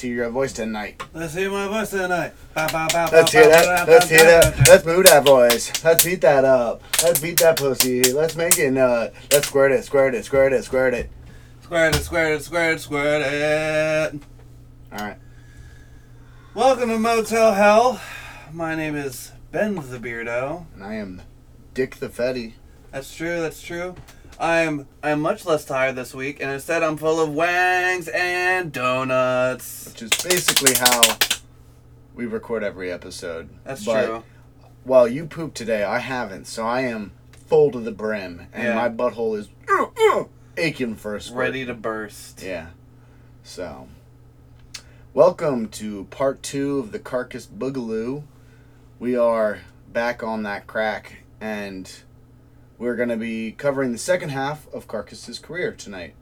Let's hear your voice tonight. Let's hear my voice tonight. Ba, ba, ba, Let's hear that. Let's hear that. Let's move that voice. Let's beat that up. Let's beat that pussy. Let's make it nut. Let's squirt it, squirt it, squirt it, squirt it. Squirt it, squirt it, squirt it, squirt it. Alright. Welcome to Motel Hell. My name is Ben the Beardo. And I am Dick the Fetty. That's true, that's true. I'm I'm much less tired this week, and instead I'm full of wangs and donuts. Which is basically how we record every episode. That's But true. While you pooped today, I haven't, so I am full to the brim. And Yeah. my butthole is uh, uh, aching for a squirt. Ready to burst. Yeah. So, welcome to part two of the Carcass Boogaloo. We are back on that crack, and we're going to be covering the second half of Carcass's career tonight.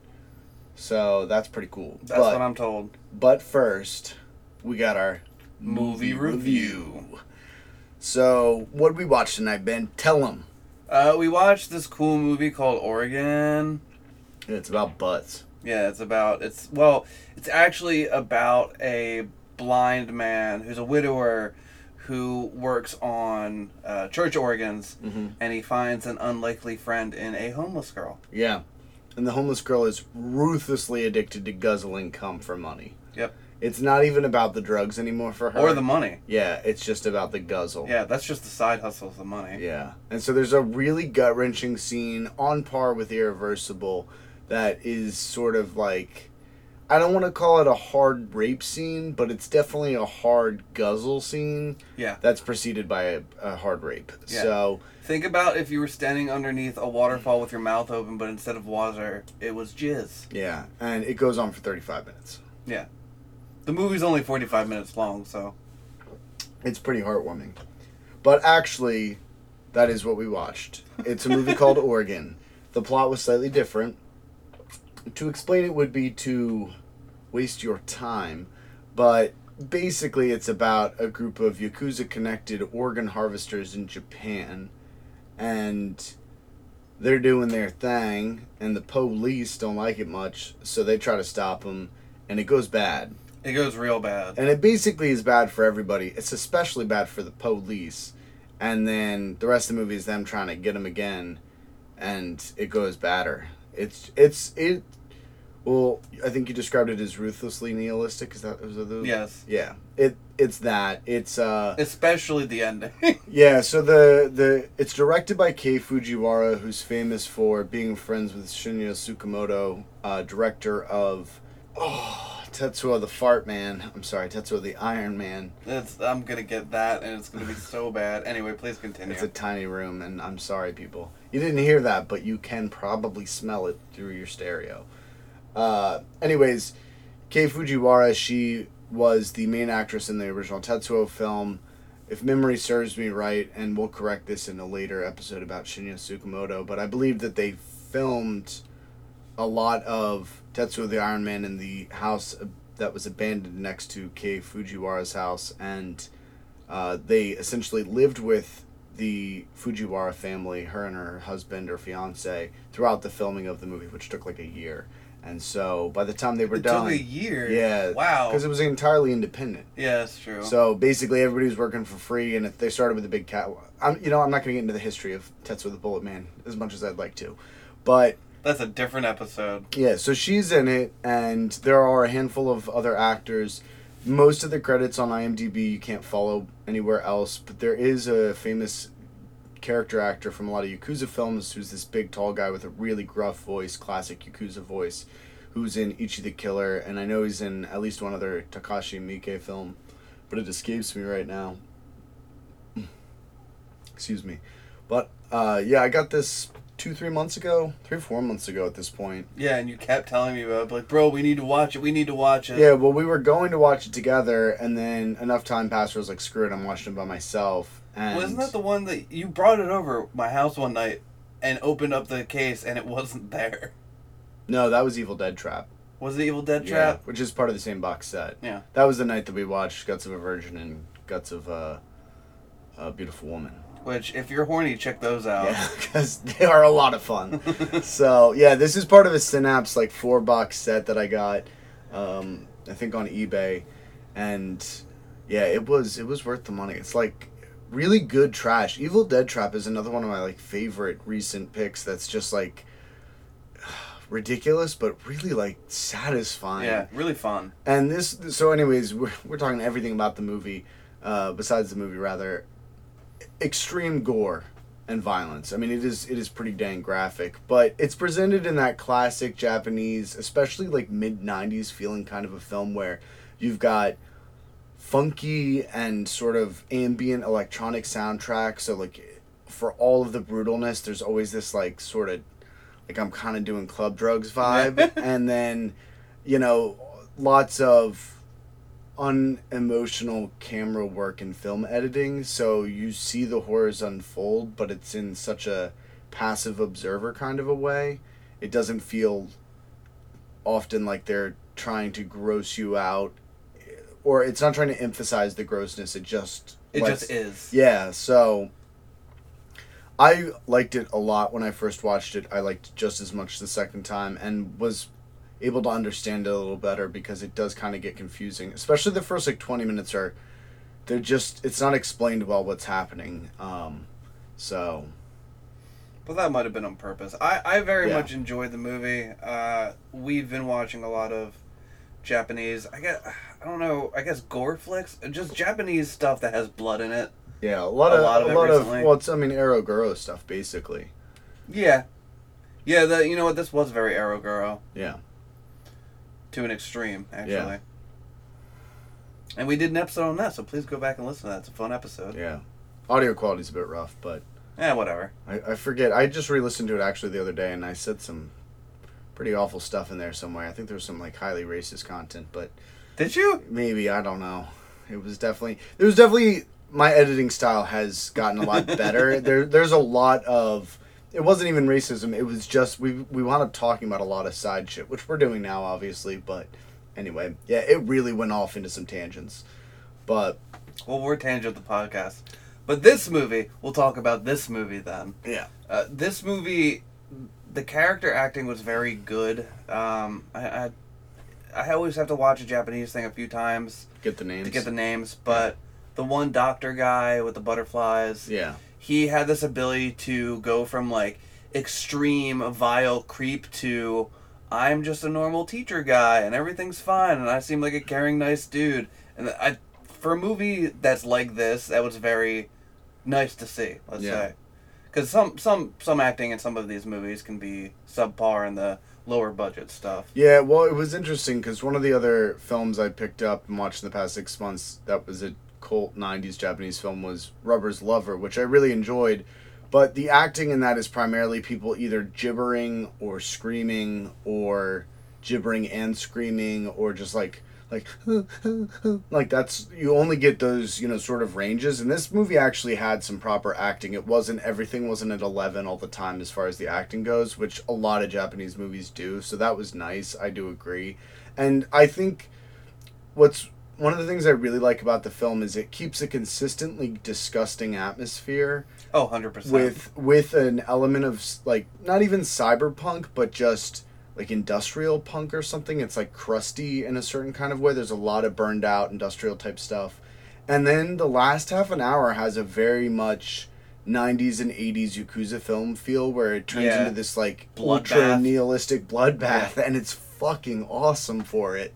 So, that's pretty cool. That's but, what I'm told. but first, we got our Movie review. So, what did we watch tonight, Ben? Tell them. Uh, we watched this cool movie called Organ. It's about butts. Yeah, it's about it's well, it's actually about a blind man who's a widower who works on uh, church organs, Mhm. and he finds an unlikely friend in a homeless girl. Yeah. And the homeless girl is ruthlessly addicted to guzzling cum for money. Yep. It's not even about the drugs anymore for her. Or the money. Yeah, it's just about the guzzle. Yeah, that's just the side hustle, of the money. Yeah. And so there's a really gut wrenching scene on par with Irreversible that is sort of like I don't want to call it a hard rape scene, but it's definitely a hard guzzle scene Yeah. that's preceded by a, a hard rape. Yeah. So Think about if you were standing underneath a waterfall with your mouth open, but instead of water, it was jizz. yeah, and it goes on for 35 minutes. Yeah. The movie's only 45 minutes long, so. It's pretty heartwarming. But actually, that is what we watched. It's a movie called Organ. The plot was slightly different. To explain it would be to waste your time, but basically, it's about a group of Yakuza connected organ harvesters in Japan, and they're doing their thing, and the police don't like it much, so they try to stop them, and it goes bad. It goes real bad. And it basically is bad for everybody. It's especially bad for the police. And then the rest of the movie is them trying to get him again, and it goes badder. It's it's it. Well, I think you described it as ruthlessly nihilistic. Is that was that the Yes. Yeah. It it's that. It's uh Especially the ending. yeah. So the the it's directed by Kei Fujiwara, who's famous for being friends with Shinya Tsukamoto, uh, director of oh Tetsuo the Fart Man. I'm sorry, Tetsuo the Iron Man. It's, I'm gonna get that, and it's gonna be so bad. Anyway, please continue. It's a tiny room, and I'm sorry, people. You didn't hear that, but you can probably smell it through your stereo. Uh, anyways, Kei Fujiwara, she was the main actress in the original Tetsuo film. If memory serves me right, and we'll correct this in a later episode about Shinya Tsukamoto, but I believe that they filmed a lot of Tetsuo the Iron Man in the house that was abandoned next to Kei Fujiwara's house, and uh, they essentially lived with the Fujiwara family, her and her husband or fiance, throughout the filming of the movie, which took like a year. And so by the time they were it done, took a year. yeah, Wow. because it was entirely independent. yeah, that's true. So basically, everybody was working for free, and if they started with a big cat. I'm, you know, I'm not going to get into the history of Tetsuo the Bullet Man as much as I'd like to, but that's a different episode. yeah, so she's in it, and there are a handful of other actors. Most of the credits on IMDb you can't follow anywhere else, but there is a famous character actor from a lot of Yakuza films who's this big tall guy with a really gruff voice, classic Yakuza voice, who's in Ichi the Killer, and I know he's in at least one other Takashi Miike film, but it escapes me right now. Excuse me. But uh, yeah, I got this two, three months ago, three, four months ago at this point. Yeah, and you kept telling me about it, like, bro, we need to watch it. We need to watch it. Yeah, well, we were going to watch it together, and then enough time passed. where I was like, screw it, I'm watching it by myself. And Wasn't that the one that you brought it over my house one night and opened up the case and it wasn't there? no, that was Evil Dead Trap. Was it Evil Dead Yeah, Trap? which is part of the same box set. Yeah. That was the night that we watched Guts of a Virgin and Guts of uh, a Beautiful Woman. Which, if you're horny, check those out. Yeah, because they are a lot of fun. so yeah, this is part of a Synapse like four box set that I got, um, I think on eBay, and yeah, it was it was worth the money. It's like really good trash. Evil Dead Trap is another one of my like favorite recent picks. That's just like ridiculous, but really like satisfying. Yeah, really fun. And this, so, anyways, we're, we're talking everything about the movie, uh, besides the movie, rather. Extreme gore and violence. I mean, it is it is pretty dang graphic, but it's presented in that classic Japanese, especially like mid '90s feeling kind of a film where you've got funky and sort of ambient electronic soundtrack. So like for all of the brutalness, there's always this like sort of like I'm kind of doing club drugs vibe, and then you know lots of unemotional camera work and film editing. So you see the horrors unfold, but it's in such a passive observer kind of a way. It doesn't feel often like they're trying to gross you out or it's not trying to emphasize the grossness it just It just is. yeah so i liked it a lot when i first watched it i liked it just as much the second time and was able to understand it a little better because it does kind of get confusing especially the first like 20 minutes are they're just it's not explained well what's happening um so But that might have been on purpose. I, I very Yeah. much enjoyed the movie. Uh, we've been watching a lot of Japanese. I guess I don't know. I guess gore flicks, just Japanese stuff that has blood in it. yeah a lot A of lot of a it lot of well it's i mean ero guro stuff basically Yeah, yeah. The you know what this was very Eroguro yeah to an extreme actually. Yeah. And we did an episode on that, so please go back and listen to that. It's a fun episode. Yeah, audio quality's a bit rough but Yeah, whatever. I, I forget. I just re-listened to it actually the other day, and I said some pretty awful stuff in there somewhere. I think there was some like highly racist content, but Did you? maybe I don't know. It was definitely there was definitely my editing style has gotten a lot better. there there's a lot of it wasn't even racism. It was just we we wound up talking about a lot of side shit, which we're doing now, obviously. But anyway, yeah, it really went off into some tangents. But Well, we're tangent the podcast, but this movie, we'll talk about this movie then. yeah, Uh, this movie, the character acting was very good. Um, I, I, I always have to watch a Japanese thing a few times get the names. to get the names, but the one doctor guy with the butterflies, yeah, he had this ability to go from like extreme vile creep to I'm just a normal teacher guy and everything's fine and I seem like a caring nice dude and I for a movie that's like this that was very nice to see let's Yeah. say because some some some acting in some of these movies can be subpar in the lower budget stuff Yeah, well, it was interesting because one of the other films I picked up and watched in the past six months that was a cult 90s Japanese film was Rubber's Lover, which I really enjoyed. But the acting in that is primarily people either gibbering or screaming or gibbering and screaming or just like like like that's you only get those you know sort of ranges. And this movie actually had some proper acting. It wasn't everything wasn't at 11 all the time as far as the acting goes which a lot of japanese movies do. So that was nice. I do agree. And i think what's one of the things i really like about the film is it keeps a consistently disgusting atmosphere oh 100% with with an element of like not even cyberpunk but just like industrial punk or something it's like crusty in a certain kind of way there's a lot of burned out industrial type stuff and then the last half an hour has a very much 90s and 80s yakuza film feel where it turns Yeah. into this like Bloodbath. ultra nihilistic bloodbath and it's fucking awesome for it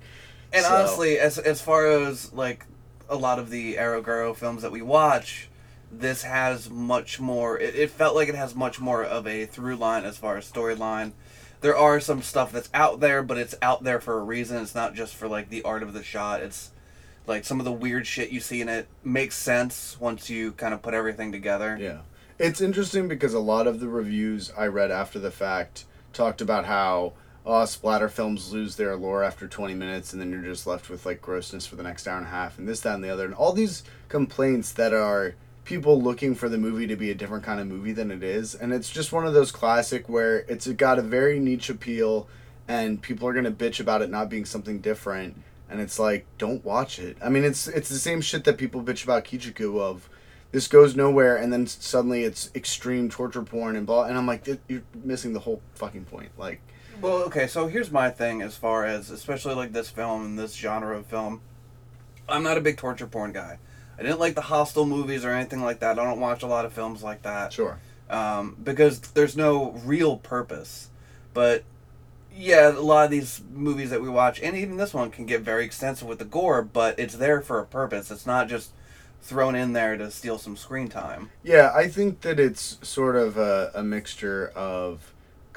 And So- honestly, as as far as like a lot of the Eroguro films that we watch, this has much more. It, it felt like it has much more of a through line as far as storyline. There are some stuff that's out there, but it's out there for a reason. It's not just for like the art of the shot. It's like some of the weird shit you see in it makes sense once you kind of put everything together. Yeah. It's interesting because a lot of the reviews I read after the fact talked about how uh, splatter films lose their allure after 20 minutes and then you're just left with like grossness for the next hour and a half and this, that, and the other. And all these complaints that are people looking for the movie to be a different kind of movie than it is. And it's just one of those classic where it's got a very niche appeal and people are going to bitch about it not being something different. And it's like, don't watch it. I mean, it's it's the same shit that people bitch about Kichiku of this goes nowhere and then suddenly it's extreme torture porn and blah and i'm like you're missing the whole fucking point like Well, okay, so here's my thing as far as especially like this film and this genre of film. I'm not a big torture porn guy. I didn't like the Hostel movies or anything like that. I don't watch a lot of films like that. sure Um, because there's no real purpose. But yeah, a lot of these movies that we watch, and even this one, can get very extensive with the gore, but it's there for a purpose. It's not just thrown in there to steal some screen time. yeah i think that it's sort of a, a mixture of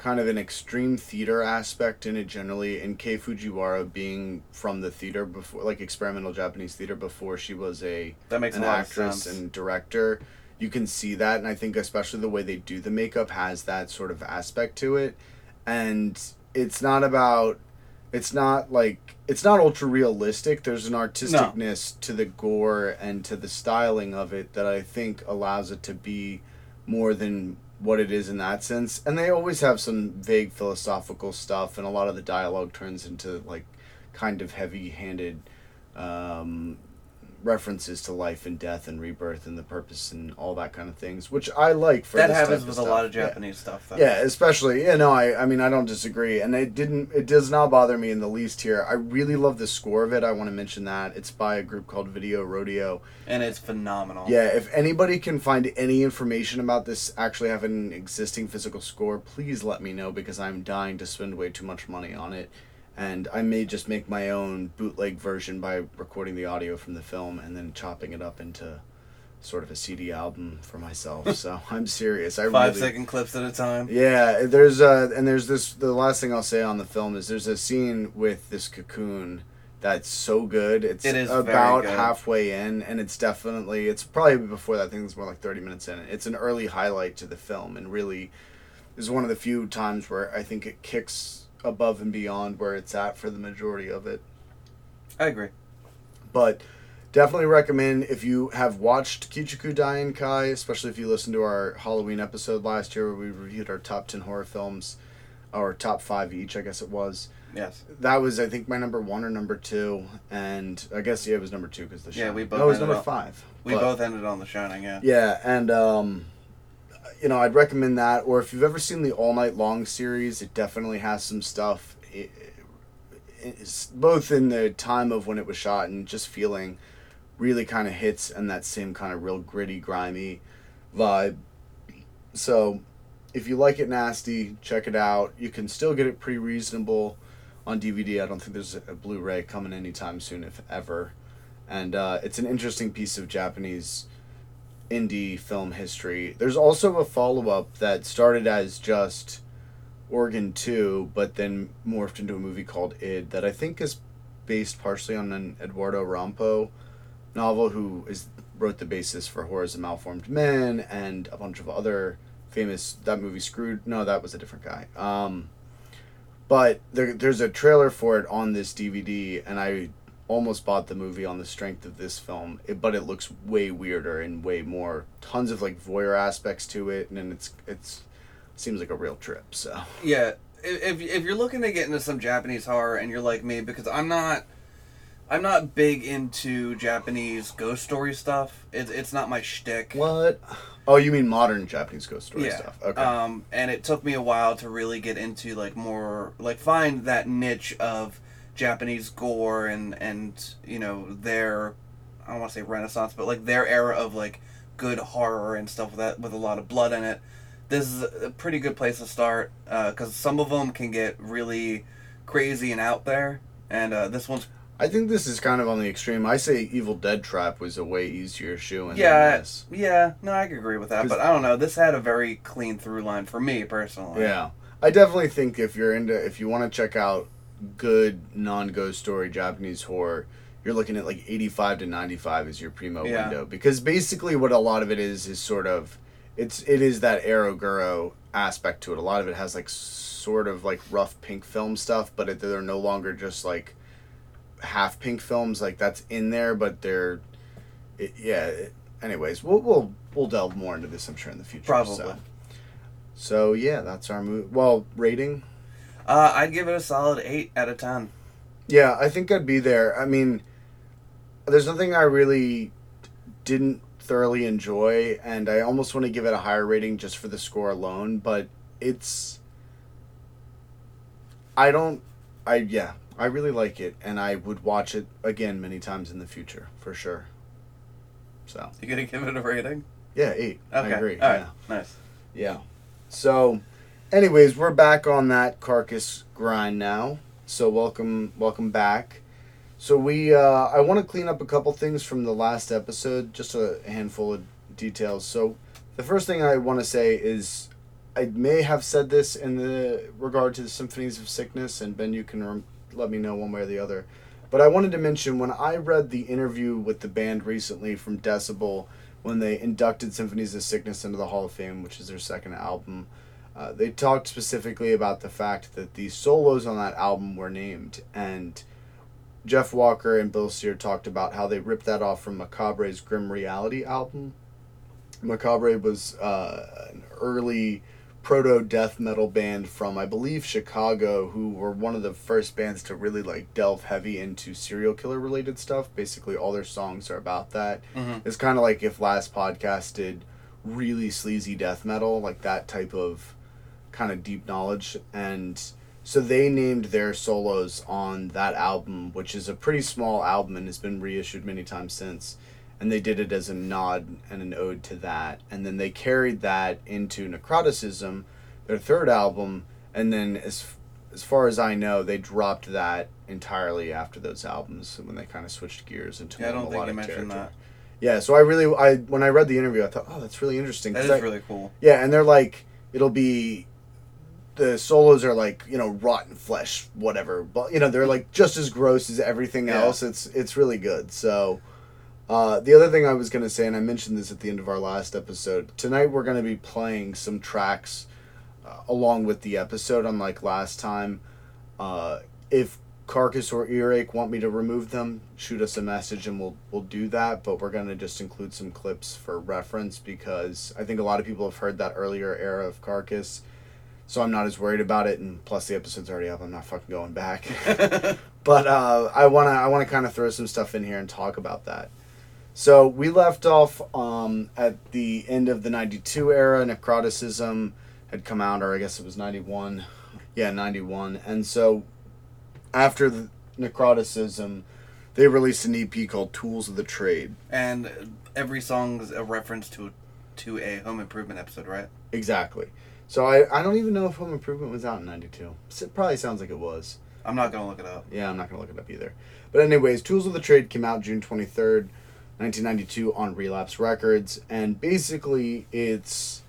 kind of an extreme theater aspect in it generally and kei fujiwara being from the theater before like experimental japanese theater before she was a That makes an a actress and director you can see that and i think especially the way they do the makeup has that sort of aspect to it. And it's not about it's not like it's not ultra realistic. There's an artisticness to the gore and to the styling of it that i think allows it to be more than what it is in that sense. And they always have some vague philosophical stuff and a lot of the dialogue turns into like kind of heavy handed um, references to life and death and rebirth and the purpose and all that kind of things which i like for that this happens with a lot of Yeah. Japanese stuff. Though. Yeah, especially yeah. No, I I mean I don't disagree, and it didn't. It does not bother me in the least here. I really love the score of it. I want to mention that it's by a group called Video Rodeo. and it's phenomenal. Yeah, if anybody can find any information about this actually having an existing physical score, please let me know because I'm dying to spend way too much money on it. And I may just make my own bootleg version by recording the audio from the film and then chopping it up into sort of a CD album for myself. so I'm serious. I Five really, second clips at a time. yeah, there's uh and there's this the last thing I'll say on the film is there's a scene with this cocoon that's so good. It's It is about good. halfway in and it's definitely it's probably before that I think it's more like 30 minutes in. It's an early highlight to the film and really is one of the few times where I think it kicks above and beyond where it's at for the majority of it. I agree. But definitely recommend if you have watched Kichiku Dai Enkai, especially if you listened to our Halloween episode last year where we reviewed our top 10 horror films, or top five each, I guess it was. Yes. That was, I think, my number one or number two. And I guess, yeah, it was number two because the Yeah, show. we both No, it was number up- five. We both ended on The Shining. Yeah. yeah, and um, you know, I'd recommend that. Or if you've ever seen the All Night Long series, it definitely has some stuff. It, it's both in the time of when it was shot and just feeling really kind of hits and that same kind of real gritty, grimy vibe. So, if you like it nasty, check it out. You can still get it pretty reasonable on DVD. I don't think there's a Blu-ray coming anytime soon, if ever. And uh, it's an interesting piece of Japanese indie film history. There's also a follow up that started as just Organ 2, but then morphed into a movie called Id that I think is based partially on an Edogawa Rampo novel who is wrote the basis for Horrors of Malformed Men and a bunch of other famous that movie Screwed. No, that was a different guy. Um, but there, there's a trailer for it on this DVD, and I almost bought the movie on the strength of this film. It, but it looks way weirder and way more tons of like voyeur aspects to it, and it's it's seems like a real trip. So Yeah, if if you're looking to get into some Japanese horror and you're like me, because I'm not, I'm not big into Japanese ghost story stuff. It's it's not my shtick. what? Oh, you mean modern Japanese ghost story yeah. stuff? Okay. Um, and it took me a while to really get into like more like find that niche of Japanese gore and and you know their I don't want to say Renaissance, but like their era of like good horror and stuff with that with a lot of blood in it. This is a pretty good place to start because some of them can get really crazy and out there, and uh, this one's I think this is kind of on the extreme. I say Evil Dead Trap was a way easier shoe in yeah this. yeah no I could agree with that, but I don't know. This had a very clean through line for me personally. Yeah. I definitely think if you're into if you want to check out good non-ghost story Japanese horror, you're looking at like 85 to 95 is your primo Yeah. window because basically what a lot of it is is sort of it's it is that Eroguro aspect to it. A lot of it has like sort of like rough pink film stuff, but it, they're no longer just like half pink films. Like that's in there, but they're it, yeah. It, anyways, we'll we'll we'll delve more into this, I'm sure, in the future. Probably. So, so yeah, that's our move. Well, rating. Uh, I'd give it a solid eight out of ten. Yeah, I think I'd be there. I mean, there's nothing I really didn't thoroughly enjoy, and I almost want to give it a higher rating just for the score alone, but it's. I don't. I, yeah, I really like it, and I would watch it again many times in the future, for sure. So, You gonna give it a rating? yeah, eight. Okay. I agree. All right. yeah. Nice. Yeah. So, anyways, we're back on that carcass grind now. So welcome, welcome back. So we, uh, I want to clean up a couple things from the last episode, just a handful of details. So, the first thing I want to say is, I may have said this in the regard to the Symphonies of Sickness, and Ben, you can rem- let me know one way or the other. But I wanted to mention when I read the interview with the band recently from Decibel, when they inducted Symphonies of Sickness into the Hall of Fame, which is their second album, uh, they talked specifically about the fact that the solos on that album were named. And Jeff Walker and Bill Steer talked about how they ripped that off from Macabre's Grim Reality album. Macabre was uh, an early proto death metal band from I believe Chicago who were one of the first bands to really like delve heavy into serial killer related stuff. Basically all their songs are about that. Mhm. It's kind of like if last podcast did really sleazy death metal, like that type of kind of deep knowledge and so they named their solos on that album, which is a pretty small album and has been reissued many times since. And they did it as a nod and an ode to that. And then they carried that into Necroticism, their third album. And then, as as far as I know, they dropped that entirely after those albums when they kind of switched gears into Yeah, I don't think you mentioned territory. that. Yeah, so I really, I when I read the interview, I thought, oh, that's really interesting. that is I- really cool. yeah, and they're like, it'll be, the solos are like you know rotten flesh, whatever. But you know they're like just as gross as everything Yeah. else. It's it's really good. So, uh, the other thing I was gonna say, and I mentioned this at the end of our last episode, tonight we're gonna be playing some tracks uh, along with the episode. Unlike last time, uh, if Carcass or Earache want me to remove them, shoot us a message and we'll we'll do that. But we're gonna just include some clips for reference because I think a lot of people have heard that earlier era of Carcass, so I'm not as worried about it. And plus, the episode's already up. I'm not fucking going back. but uh, I wanna I wanna kind of throw some stuff in here and talk about that. So we left off um, at the end of the '92 era. Necroticism had come out, or I guess it was '91. Yeah, '91. And so after the Necroticism, they released an EP called Tools of the Trade. and every song's a reference to to a home improvement episode, right? Exactly. So I, I don't even know if Home Improvement was out in '92. It probably sounds like it was. I'm not gonna look it up. Yeah, I'm not gonna look it up either. But anyways, Tools of the Trade came out June 23rd, 1992 on Relapse Records, and basically it's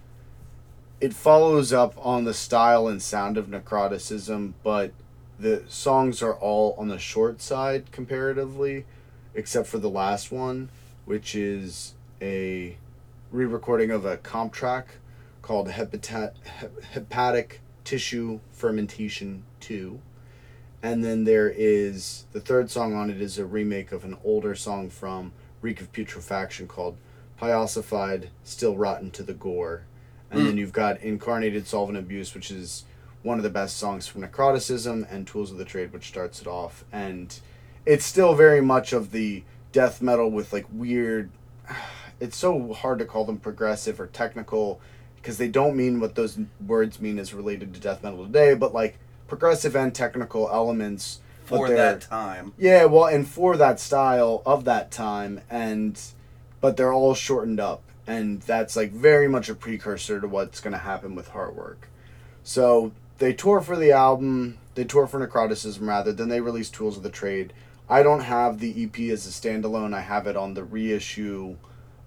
it follows up on the style and sound of Necroticism, but the songs are all on the short side comparatively, except for the last one, which is a re-recording of a comp track called Hepata- Hep- Hepatic Tissue Fermentation 2. And then there is the third song on it is a remake of an older song from Reek of Putrefaction called Pyosisified, Still Rotten to the Gore. And then hmm. you've got Incarnated Solvent Abuse, which is one of the best songs from Necroticism, and Tools of the Trade, which starts it off. And it's still very much of the death metal with like weird. It's so hard to call them progressive or technical because they don't mean what those words mean as related to death metal today, but like progressive and technical elements For that time. yeah, well, and for that style of that time, and but they're all shortened up, and that's like very much a precursor to what's going to happen with Heartwork. So they tour for the album, they tour for Necroticism rather, then they release Tools of the Trade. I don't have the EP as a standalone. I have it on the reissue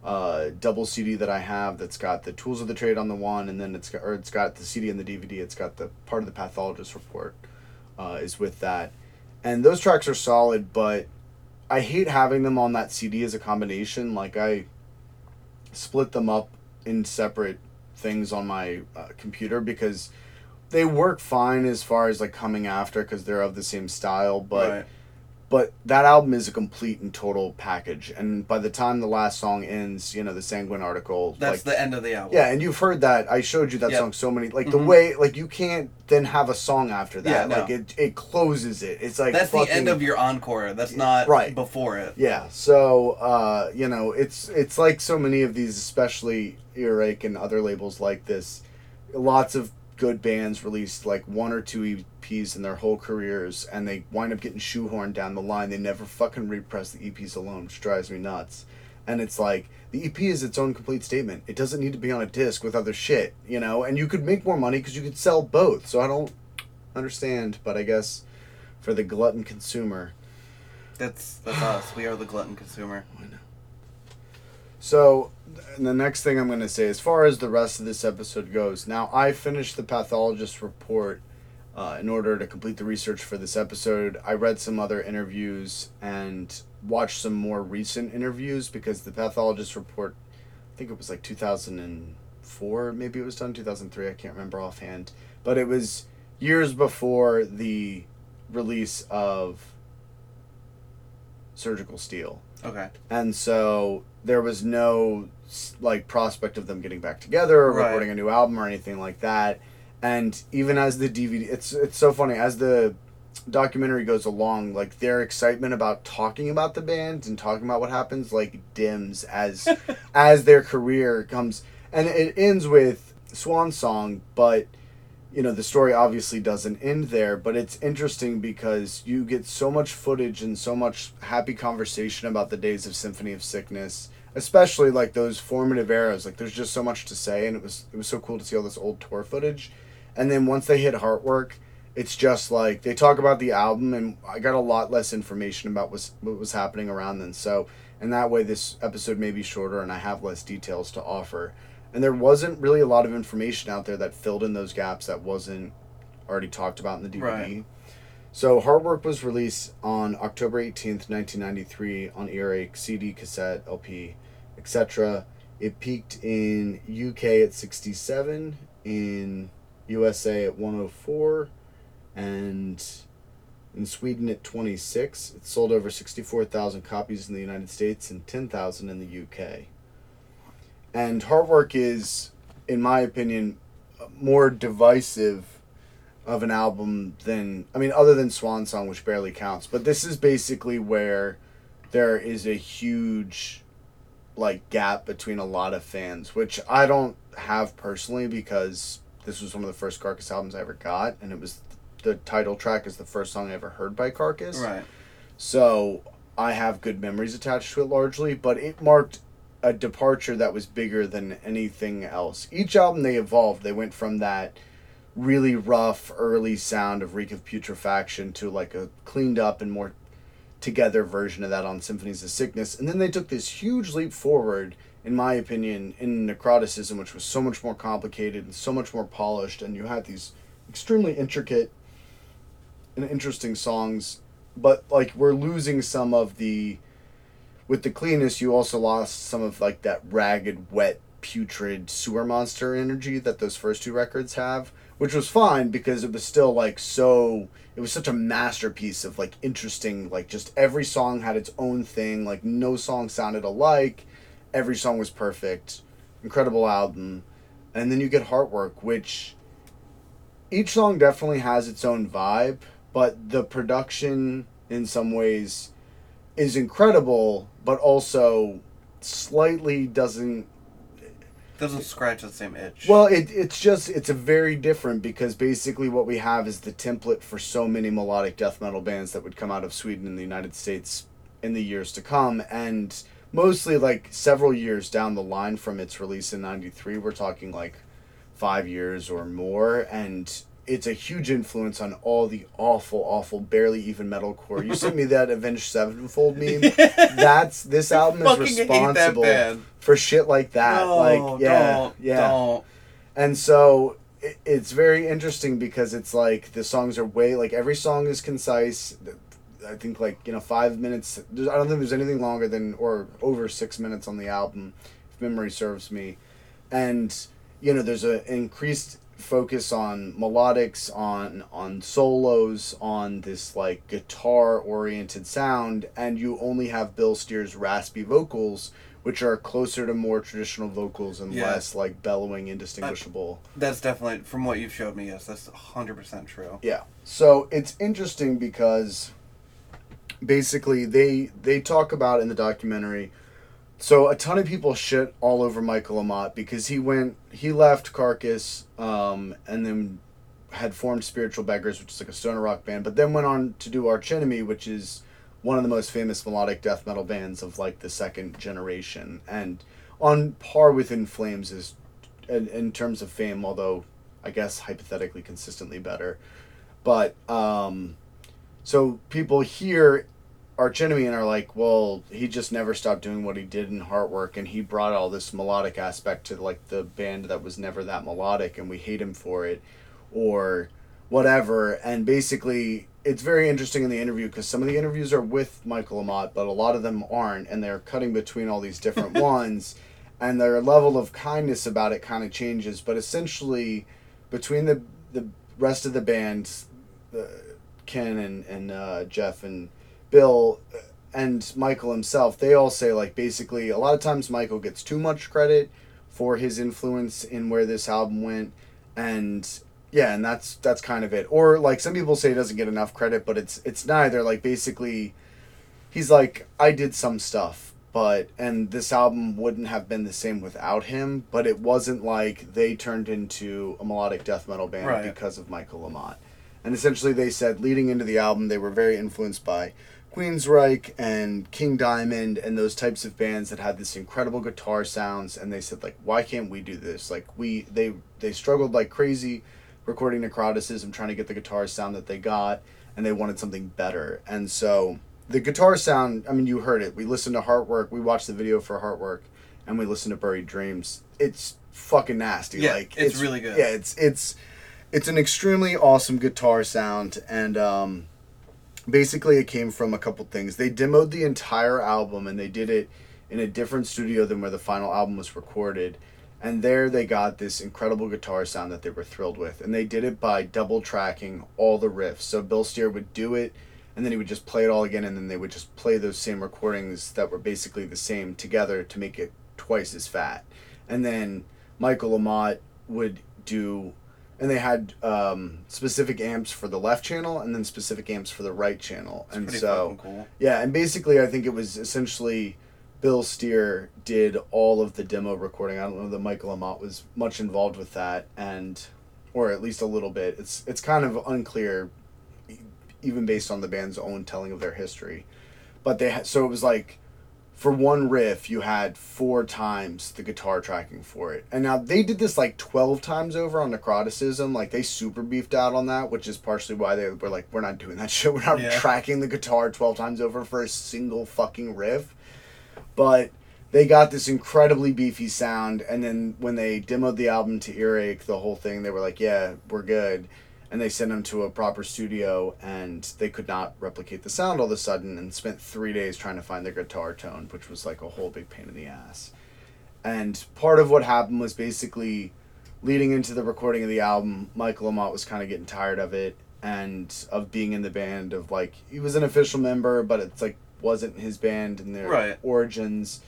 uh, double CD that I have that's got the Tools of the Trade on the one, and then it's got or it's got the CD and the DVD. It's got the part of the Pathologist report uh, is with that, and those tracks are solid. But I hate having them on that CD as a combination. Like I split them up in separate things on my uh, computer because they work fine as far as like coming after because they're of the same style, but right. But that album is a complete and total package. And by the time the last song ends, you know, the Sanguine article, That's like, the end of the album. yeah, and you've heard that. I showed you that Yep. song so many like the Mhm. way like you can't then have a song after that. Yeah, no. Like it it closes it. It's like That's the end of your encore. That's not Right. before it. Yeah, so uh, you know, it's it's like so many of these, especially Earache and other labels like this. Lots of good bands released like one or two EPs in their whole careers, and they wind up getting shoehorned down the line. They never fucking repress the EPs alone, which drives me nuts. And it's like the EP is its own complete statement. It doesn't need to be on a disc with other shit, you know. And you could make more money because you could sell both. So I don't understand, but I guess for the glutton consumer, That's that's us. We are the glutton consumer. So, the next thing I'm going to say, as far as the rest of this episode goes, now I finished the pathologist report uh, in order to complete the research for this episode. I read some other interviews and watched some more recent interviews because the pathologist report, I think it was like 2004, maybe it was done 2003, I can't remember offhand, but it was years before the release of Surgical Steel Okay. and so there was no like prospect of them getting back together or Right. recording a new album or anything like that. And even as the dvd it's it's so funny as the documentary goes along like their excitement about talking about the band and talking about what happens like dims as as their career comes. And it ends with swan song but you know the story obviously doesn't end there. But it's interesting because you get so much footage and so much happy conversation about the days of symphony of sickness especially like those formative eras like there's just so much to say and it was it was so cool to see all this old tour footage and then once they hit heartwork it's just like they talk about the album and i got a lot less information about what's, what was happening around then so and that way this episode may be shorter and i have less details to offer and there wasn't really a lot of information out there that filled in those gaps that wasn't already talked about in the DVD. Right. So Heartwork was released on October 18th, 1993 on Earache, CD, cassette, LP, etc. It peaked in UK at 67, in USA at 104, and in Sweden at 26. It sold over 64,000 copies in the United States and 10,000 in the UK. And Heartwork is, in my opinion, more divisive of an album than I mean, other than Swan Song, which barely counts. But this is basically where there is a huge like gap between a lot of fans, which I don't have personally because this was one of the first Carcass albums I ever got, and it was the title track is the first song I ever heard by Carcass. Right. So I have good memories attached to it largely, but it marked a departure that was bigger than anything else. Each album they evolved. They went from that really rough early sound of Reek of Putrefaction to like a cleaned up and more together version of that on Symphonies of Sickness. And then they took this huge leap forward, in my opinion, in Necroticism, which was so much more complicated and so much more polished. And you had these extremely intricate and interesting songs. But like we're losing some of the with the cleanness you also lost some of like that ragged, wet, putrid sewer monster energy that those first two records have. Which was fine because it was still like so it was such a masterpiece of like interesting like just every song had its own thing like no song sounded alike. Every song was perfect. Incredible album. And then you get heartwork which each song definitely has its own vibe but the production in some ways is incredible but also slightly doesn't Doesn't scratch the same itch. well, it, it's just it's a very different because basically what we have is the template for so many melodic death metal bands that would come out of Sweden and the United States in the years to come, and mostly like several years down the line from its release in '93. We're talking like five years or more, and it's a huge influence on all the awful, awful, barely even metalcore. You sent me that Avenged Sevenfold meme. That's this album is Fucking hate that responsible for shit like that. no, like yeah, don't, yeah. don't. And so it, it's very interesting because it's like the songs are way like every song is concise. I think like you know five minutes. I don't think there's anything longer than or over six minutes on the album, if memory serves me, and you know there's an increased focus on melodics on on solos on this like guitar oriented sound and you only have bill steer's raspy vocals which are closer to more traditional vocals and Yeah. less like bellowing indistinguishable That's definitely from what you've showed me. Yes, that's hundred percent true. yeah so it's interesting because basically they they talk about in the documentary so a ton of people shit all over michael amott because he went he left carcass um, and then had formed spiritual beggars which is like a stoner rock band but then went on to do arch enemy which is one of the most famous melodic death metal bands of like the second generation and on par with in flames is in, in terms of fame although i guess hypothetically consistently better. But um, so people hear Arch Enemy and are like, well, he just never stopped doing what he did in Heartwork, and he brought all this melodic aspect to like the band that was never that melodic, and we hate him for it, or whatever. And basically, it's very interesting in the interview because some of the interviews are with Michael Amott, but a lot of them aren't, and they're cutting between all these different ones, and their level of kindness about it kind of changes. But essentially, between the the rest of the band, uh, Ken and and uh, Jeff and Bill and Michael himself, they all say like basically a lot of times Michael gets too much credit for his influence in where this album went, and yeah, and that's that's kind of it. Or like some people say he doesn't get enough credit, but it's it's neither. Like basically, he's like I did some stuff, but and this album wouldn't have been the same without him. But it wasn't like they turned into a melodic death metal band Right. because of Michael Amott. And essentially, they said leading into the album, they were very influenced by Queensryche and King Diamond and those types of bands that had this incredible guitar sounds. And they said like, why can't we do this? Like we they they struggled like crazy recording Necroticism, trying to get the guitar sound that they got, and they wanted something better. And so the guitar sound, I mean, you heard it. We listened to Heartwork. We watched the video for Heartwork, and we listened to Buried Dreams. It's fucking nasty. Yeah, like it's really good. Yeah, it's it's it's an extremely awesome guitar sound, and um, basically it came from a couple things. They demoed the entire album, and they did it in a different studio than where the final album was recorded. And there they got this incredible guitar sound that they were thrilled with. And they did it by double tracking all the riffs. So Bill Steer would do it, and then he would just play it all again, and then they would just play those same recordings that were basically the same together to make it twice as fat. And then Michael Amott would do, and they had um, specific amps for the left channel and then specific amps for the right channel. and so. cool. Yeah, and basically, I think it was essentially Bill Steer did all of the demo recording. I don't know that Michael Amott was much involved with that, and or at least a little bit. It's it's kind of unclear, even based on the band's own telling of their history. But they had so it was like, for one riff, you had four times the guitar tracking for it, and now they did this like twelve times over on Necroticism. Like they super beefed out on that, which is partially why they were like, we're not doing that shit. We're not Yeah. tracking the guitar twelve times over for a single fucking riff but they got this incredibly beefy sound and then when they demoed the album to earache the whole thing they were like yeah we're good and they sent him to a proper studio and they could not replicate the sound all of a sudden and spent three days trying to find their guitar tone which was like a whole big pain in the ass and part of what happened was basically leading into the recording of the album michael amott was kind of getting tired of it and of being in the band of like he was an official member but it's like wasn't his band and their Right. origins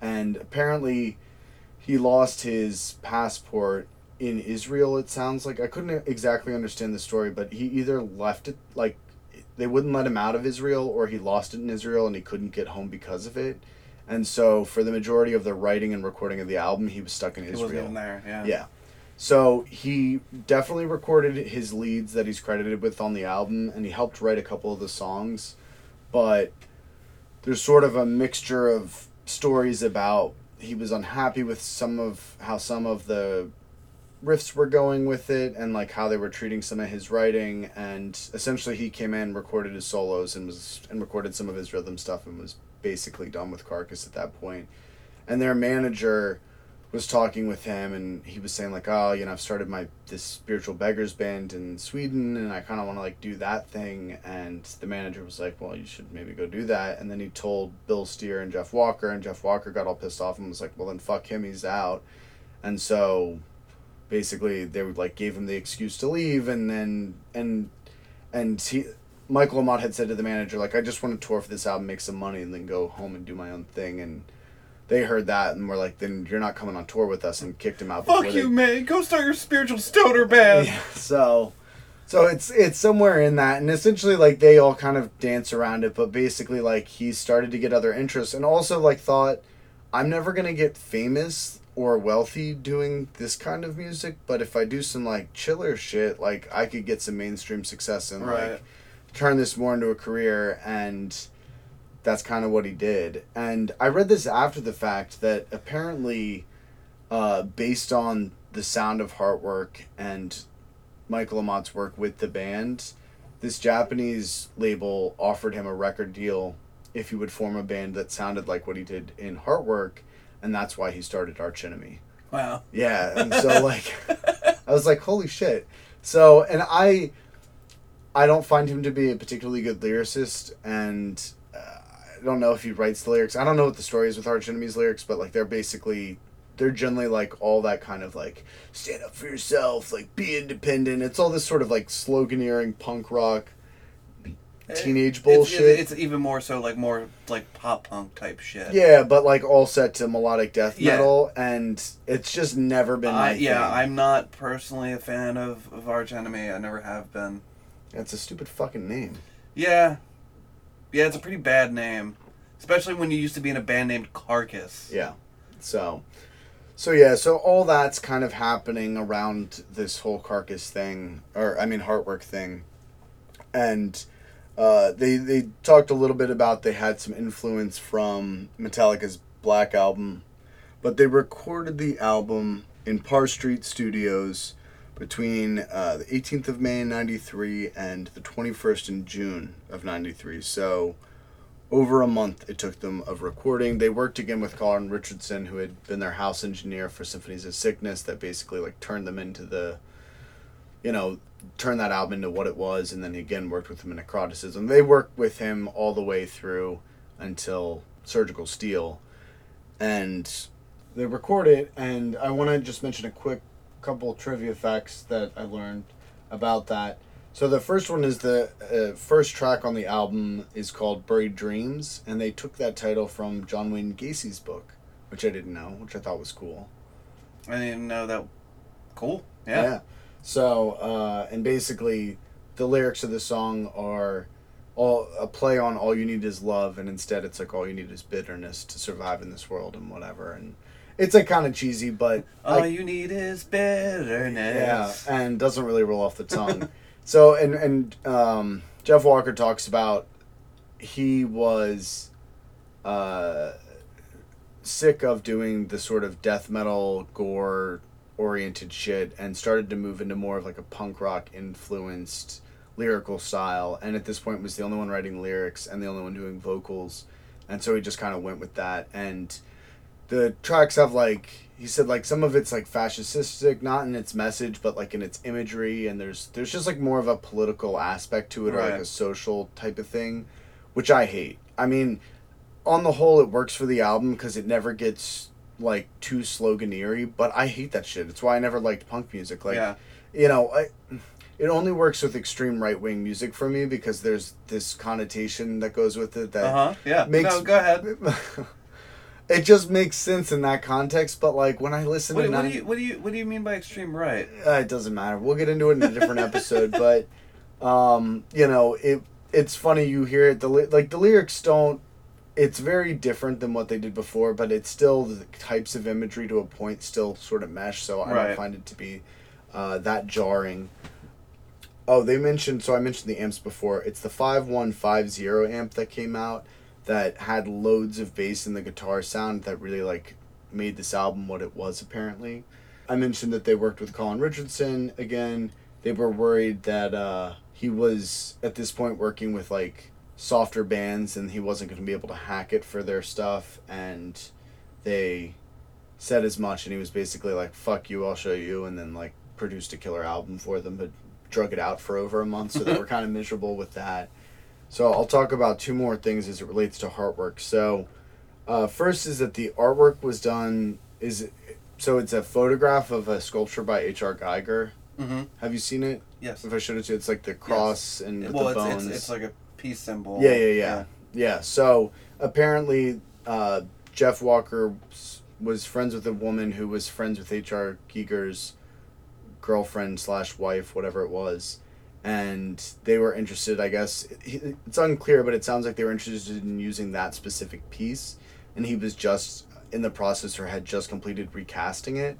and apparently he lost his passport in Israel it sounds like I couldn't exactly understand the story but he either left it like they wouldn't let him out of Israel or he lost it in Israel and he couldn't get home because of it and so for the majority of the writing and recording of the album he was stuck in He Israel wasn't there. Yeah. yeah. So he definitely recorded his leads that he's credited with on the album, and he helped write a couple of the songs. But there's sort of a mixture of stories about he was unhappy with some of how some of the riffs were going with it and like how they were treating some of his writing and essentially he came in recorded his solos and was and recorded some of his rhythm stuff and was basically done with carcass at that point. and their manager was talking with him and he was saying like oh you know i've started my this spiritual beggars band in sweden and i kind of want to like do that thing. And the manager was like well you should maybe go do that. And then he told bill steer and jeff walker and jeff walker got all pissed off and was like well then fuck him he's out. And so basically they would like gave him the excuse to leave and then and and he Michael Amott had said to the manager like I just want to tour for this album make some money and then go home and do my own thing and they heard that and were like then you're not coming on tour with us and kicked him out Fuck you, they- man. Go start your spiritual stoner band. yeah, so so it's it's somewhere in that and essentially like they all kind of dance around it but basically like he started to get other interests and also like thought i'm never going to get famous or wealthy doing this kind of music but if i do some like chiller shit like i could get some mainstream success and Right. like turn this more into a career and that's kind of what he did and i read this after the fact that apparently uh, based on the sound of Heartwork and Michael Amott's work with the band, this Japanese label offered him a record deal if he would form a band that sounded like what he did in Heartwork, and that's why he started Arch Enemy. Wow. Yeah, and so like, I was like, holy shit. So, and I, I don't find him to be a particularly good lyricist, and uh, I don't know if he writes the lyrics. I don't know what the story is with Arch Enemy's lyrics, but like they're basically, they're generally like all that kind of like stand up for yourself, like be independent. It's all this sort of like sloganeering punk rock, Eh, teenage bullshit. It's, even more so like more like pop punk type shit. yeah, but like all set to melodic death Yeah. metal, and it's just never been. my I, yeah, thing. I'm not personally a fan of, of Arch Enemy. I never have been. That's a stupid fucking name. Yeah. Yeah, it's a pretty bad name. Especially when you used to be in a band named Carcass. Yeah. So, so yeah, so all that's kind of happening around this whole carcass thing, or I mean, heartwork thing, and uh, they they talked a little bit about they had some influence from Metallica's Black album, but they recorded the album in Parr Street Studios between uh, the 18th of May in '93 and the 21st in June of '93. So over a month it took them of recording. They worked again with Colin Richardson, who had been their house engineer for Symphonies of Sickness, that basically like turned them into the, you know, turned that album into what it was, and then he again worked with him in Necroticism. They worked with him all the way through until Surgical Steel, and they recorded. And I want to just mention a quick couple trivia facts that I learned about that. So the first one is the uh, first track on the album is called Buried Dreams, and they took that title from John Wayne Gacy's book, which I didn't know, which I thought was cool. I didn't know that. Cool. Yeah. So, uh, and basically, the lyrics of the song are all a play on "All you need is love," and instead it's like "All you need is bitterness to survive in this world" and whatever. And it's like kind of cheesy, but All like, you need is bitterness. yeah, and doesn't really roll off the tongue. so, and and um, Jeff Walker talks about he was uh, sick of doing the sort of death metal gore oriented shit and started to move into more of like a punk rock influenced lyrical style and at this point was the only one writing lyrics and the only one doing vocals and so he just kind of went with that. And the tracks have like he said like some of it's like fascistic not in its message but like in its imagery and there's there's just like more of a political aspect to it or like a social type of thing which i hate. I mean on the whole it works for the album because it never gets like too sloganeery but i hate that shit it's why i never liked punk music like yeah. you know I, it only works with extreme right-wing music for me because there's this connotation that goes with it that Uh huh. Yeah. makes no, go ahead. it just makes sense in that context but like when i listen What, to what do you what do you what do you mean by extreme right? uh, it doesn't matter we'll get into it in a different episode but um you know it it's funny you hear it the like the lyrics don't it's very different than what they did before but it's still the types of imagery to a point still sort of mesh so i Right. don't find it to be uh, that jarring oh they mentioned so i mentioned the amps before it's the 5150 amp that came out that had loads of bass in the guitar sound that really like made this album what it was apparently I mentioned that they worked with Colin Richardson again. They were worried that uh, he was at this point working with like softer bands and he wasn't going to be able to hack it for their stuff. And they said as much. And he was basically like, fuck you, I'll show you. And then like produced a killer album for them, but drug it out for over a month. So they were kind of miserable with that. So I'll talk about two more things as it relates to artwork. So uh, first is that the artwork was done is so it's a photograph of a sculpture by H.R. Giger. Mm-hmm. Have you seen it? Yes. If I showed it to you, it's like the cross and with well, the it's, bones. it's it's like a peace symbol. Yeah, yeah, yeah, yeah. So apparently, uh, Jeff Walker was friends with a woman who was friends with H.R. Giger's girlfriend slash wife, whatever it was, and they were interested. I guess it's unclear, but it sounds like they were interested in using that specific piece, and he was just in the process or had just completed recasting it.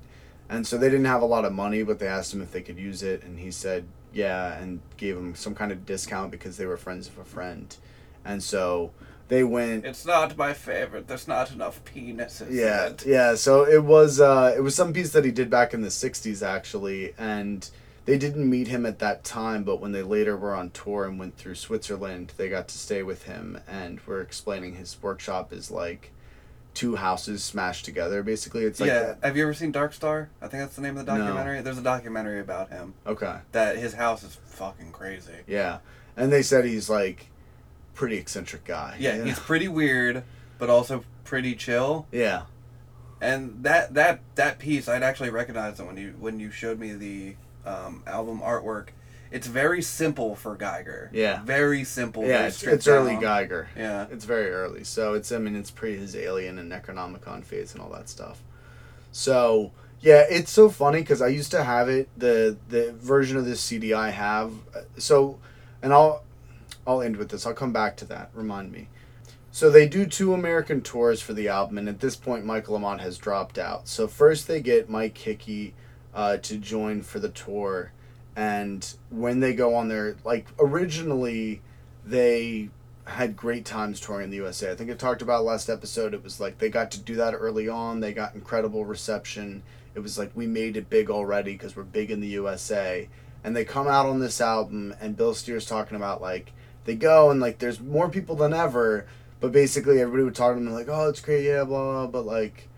And so they didn't have a lot of money, but they asked him if they could use it, and he said yeah, and gave him some kind of discount because they were friends of a friend. And so they went. It's not my favorite. There's not enough penises. Yeah, yeah. So it was uh, it was some piece that he did back in the '60s actually, and they didn't meet him at that time. But when they later were on tour and went through Switzerland, they got to stay with him, and were explaining his workshop is like two houses smashed together. Basically, it's like yeah. Have you ever seen Dark Star? I think that's the name of the No. documentary. There's a documentary about him. okay, That his house is fucking crazy. yeah. And they said he's like pretty eccentric guy. Yeah, he's pretty weird, but also pretty chill. yeah. And that that that piece, I'd actually recognize it when you when you showed me the um, album artwork. It's very simple for Giger. Yeah. Very simple. Yeah, it's, it's early. Giger. Yeah. It's very early. So it's I mean it's pre his Alien and Necronomicon phase and all that stuff. So yeah, it's so funny because I used to have it the the version of this CD I have. So, and I'll I'll end with this. I'll come back to that. Remind me. So they do two American tours for the album, and at this point, Michael Amott has dropped out. So first they get Mike Hickey uh, to join for the tour, and when they go on their like originally, they had great times touring in the USA. I think I talked about last episode. It was like they got to do that early on. They got incredible reception. It was like we made it big already because we're big in the USA. And they come out on this album, and Bill Steer's talking about like they go and like there's more people than ever, but basically everybody would talk to them like, oh, it's great, yeah, blah blah. But like,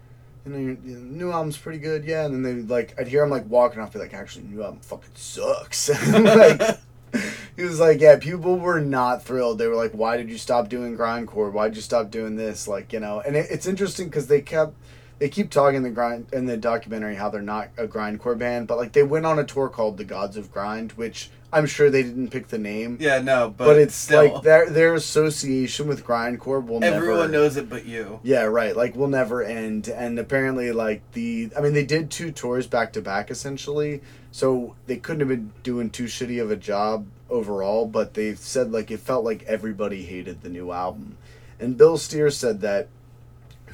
you know, your, your new album's pretty good, yeah. And then they like I'd hear him like walking off, be like, actually, new album fucking sucks. like he was like, yeah, people were not thrilled. They were like, why did you stop doing grindcore? Why'd you stop doing this? Like, you know, and it, it's interesting because they kept, they keep talking in the grind in the documentary how they're not a grindcore band, but like they went on a tour called the Gods of Grind, which I'm sure they didn't pick the name, Yeah, no, but, but, it's still, like their their association with grindcore will never everyone never. knows it but you. Yeah, right. Like will never end, and apparently, like the, I mean, they did two tours back to back essentially, so they couldn't have been doing too shitty of a job overall. But they said like it felt like everybody hated the new album, and Bill Steer said that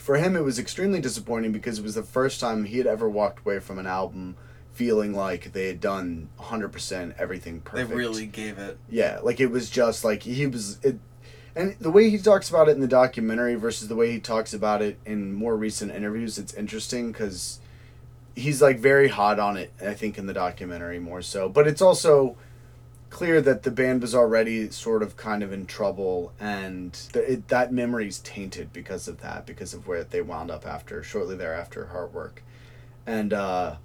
for him it was extremely disappointing because it was the first time he had ever walked away from an album feeling like they had done 100% everything perfect. They really gave it. Yeah, like it was just like he was it and the way he talks about it in the documentary versus the way he talks about it in more recent interviews, it's interesting cuz he's like very hot on it, I think in the documentary more so. But it's also clear that the band was already sort of kind of in trouble and th- it, that memory's tainted because of that because of where they wound up after shortly thereafter Heartwork. And uh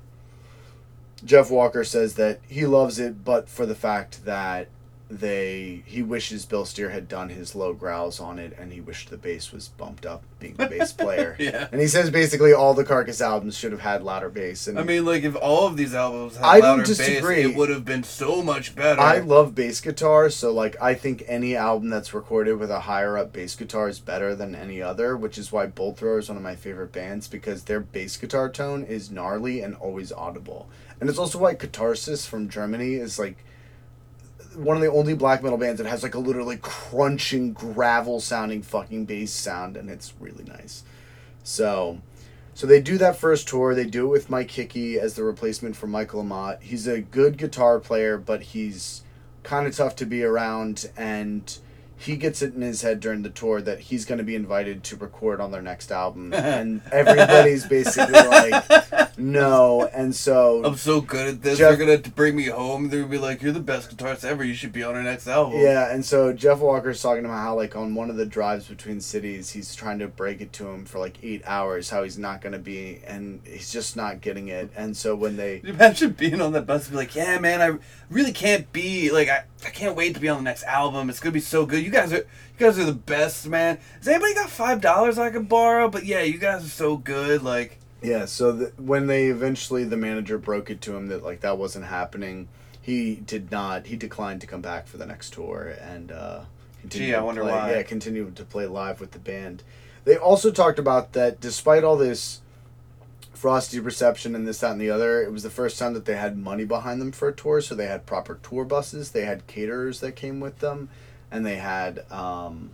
Jeff Walker says that he loves it, but for the fact that they he wishes Bill Steer had done his low growls on it, and he wished the bass was bumped up, being the bass player. Yeah. And he says basically all the Carcass albums should have had louder bass. And I mean, like if all of these albums had I don't louder disagree. bass, it would have been so much better. I love bass guitar, so like I think any album that's recorded with a higher up bass guitar is better than any other, which is why Bolt Thrower is one of my favorite bands because their bass guitar tone is gnarly and always audible. And it's also why Katharsis from Germany is like one of the only black metal bands that has like a literally crunching gravel sounding fucking bass sound and it's really nice. So so they do that first tour. They do it with Mike Hickey as the replacement for Michael Amott. He's a good guitar player, but he's kind of tough to be around. And he gets it in his head during the tour that he's going to be invited to record on their next album. and everybody's basically like, no. And so I'm so good at this. Jeff- They're gonna bring me home. They're gonna be like, "You're the best guitarist ever. You should be on our next album." Yeah, and so Jeff Walker's talking about how like on one of the drives between cities, he's trying to break it to him for like eight hours, how he's not gonna be, and he's just not getting it. And so when they, imagine being on that bus and be like, "Yeah, man, I really can't be like I, I can't wait to be on the next album. It's gonna be so good. You guys are you guys are the best, man. Has anybody got five dollars I could borrow? But yeah, you guys are so good. Like, Yeah, so the, when they eventually the manager broke it to him that like that wasn't happening, he did not. He declined to come back for the next tour and uh, Gee, I to wonder play, why. Yeah, continued to play live with the band. They also talked about that despite all this frosty reception and this that and the other, it was the first time that they had money behind them for a tour. So they had proper tour buses, they had caterers that came with them, and they had um,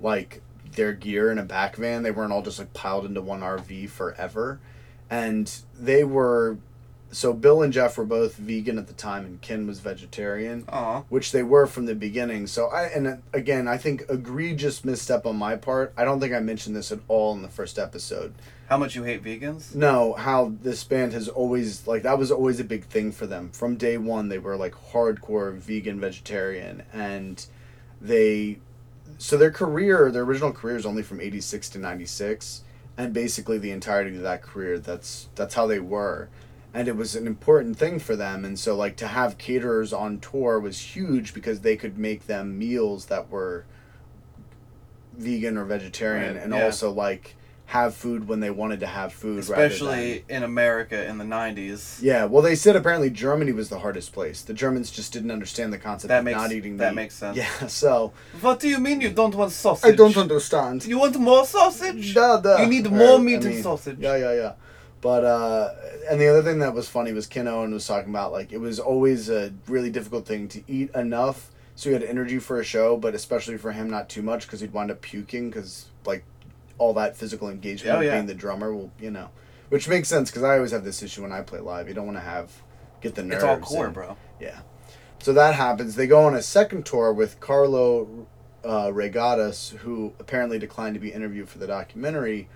like their gear in a back van. They weren't all just like piled into one RV forever. And they were so Bill and Jeff were both vegan at the time and Ken was vegetarian, Aw. which they were from the beginning. So I and again, I think egregious misstep on my part. I don't think I mentioned this at all in the first episode. How much you hate vegans? No, how this band has always like that was always a big thing for them. From day one they were like hardcore vegan vegetarian and they so their career, their original career is only from 86 to 96 and basically the entirety of that career that's that's how they were. And it was an important thing for them and so like to have caterers on tour was huge because they could make them meals that were vegan or vegetarian Right, and yeah. also like have food when they wanted to have food Especially in America in the 90s. yeah well they said apparently germany was the hardest place the germans just didn't understand the concept That of makes- not eating that meat. makes sense. yeah so What do you mean you don't want sausage? i don't understand You want more sausage? Da, da. You need Or, more I meat and mean, sausage. Yeah, yeah, yeah. But uh, and the other thing that was funny was Ken Owen was talking about like it was always a really difficult thing to eat enough so he had energy for a show, but especially for him not too much because he'd wind up puking because like all that physical engagement Oh, yeah. being the drummer will you know, which makes sense because I always have this issue when I play live. You don't want to have get the nerves. It's all core, and- bro. yeah. So that happens. They go on a second tour with Carlo uh, Regadas, who apparently declined to be interviewed for the documentary,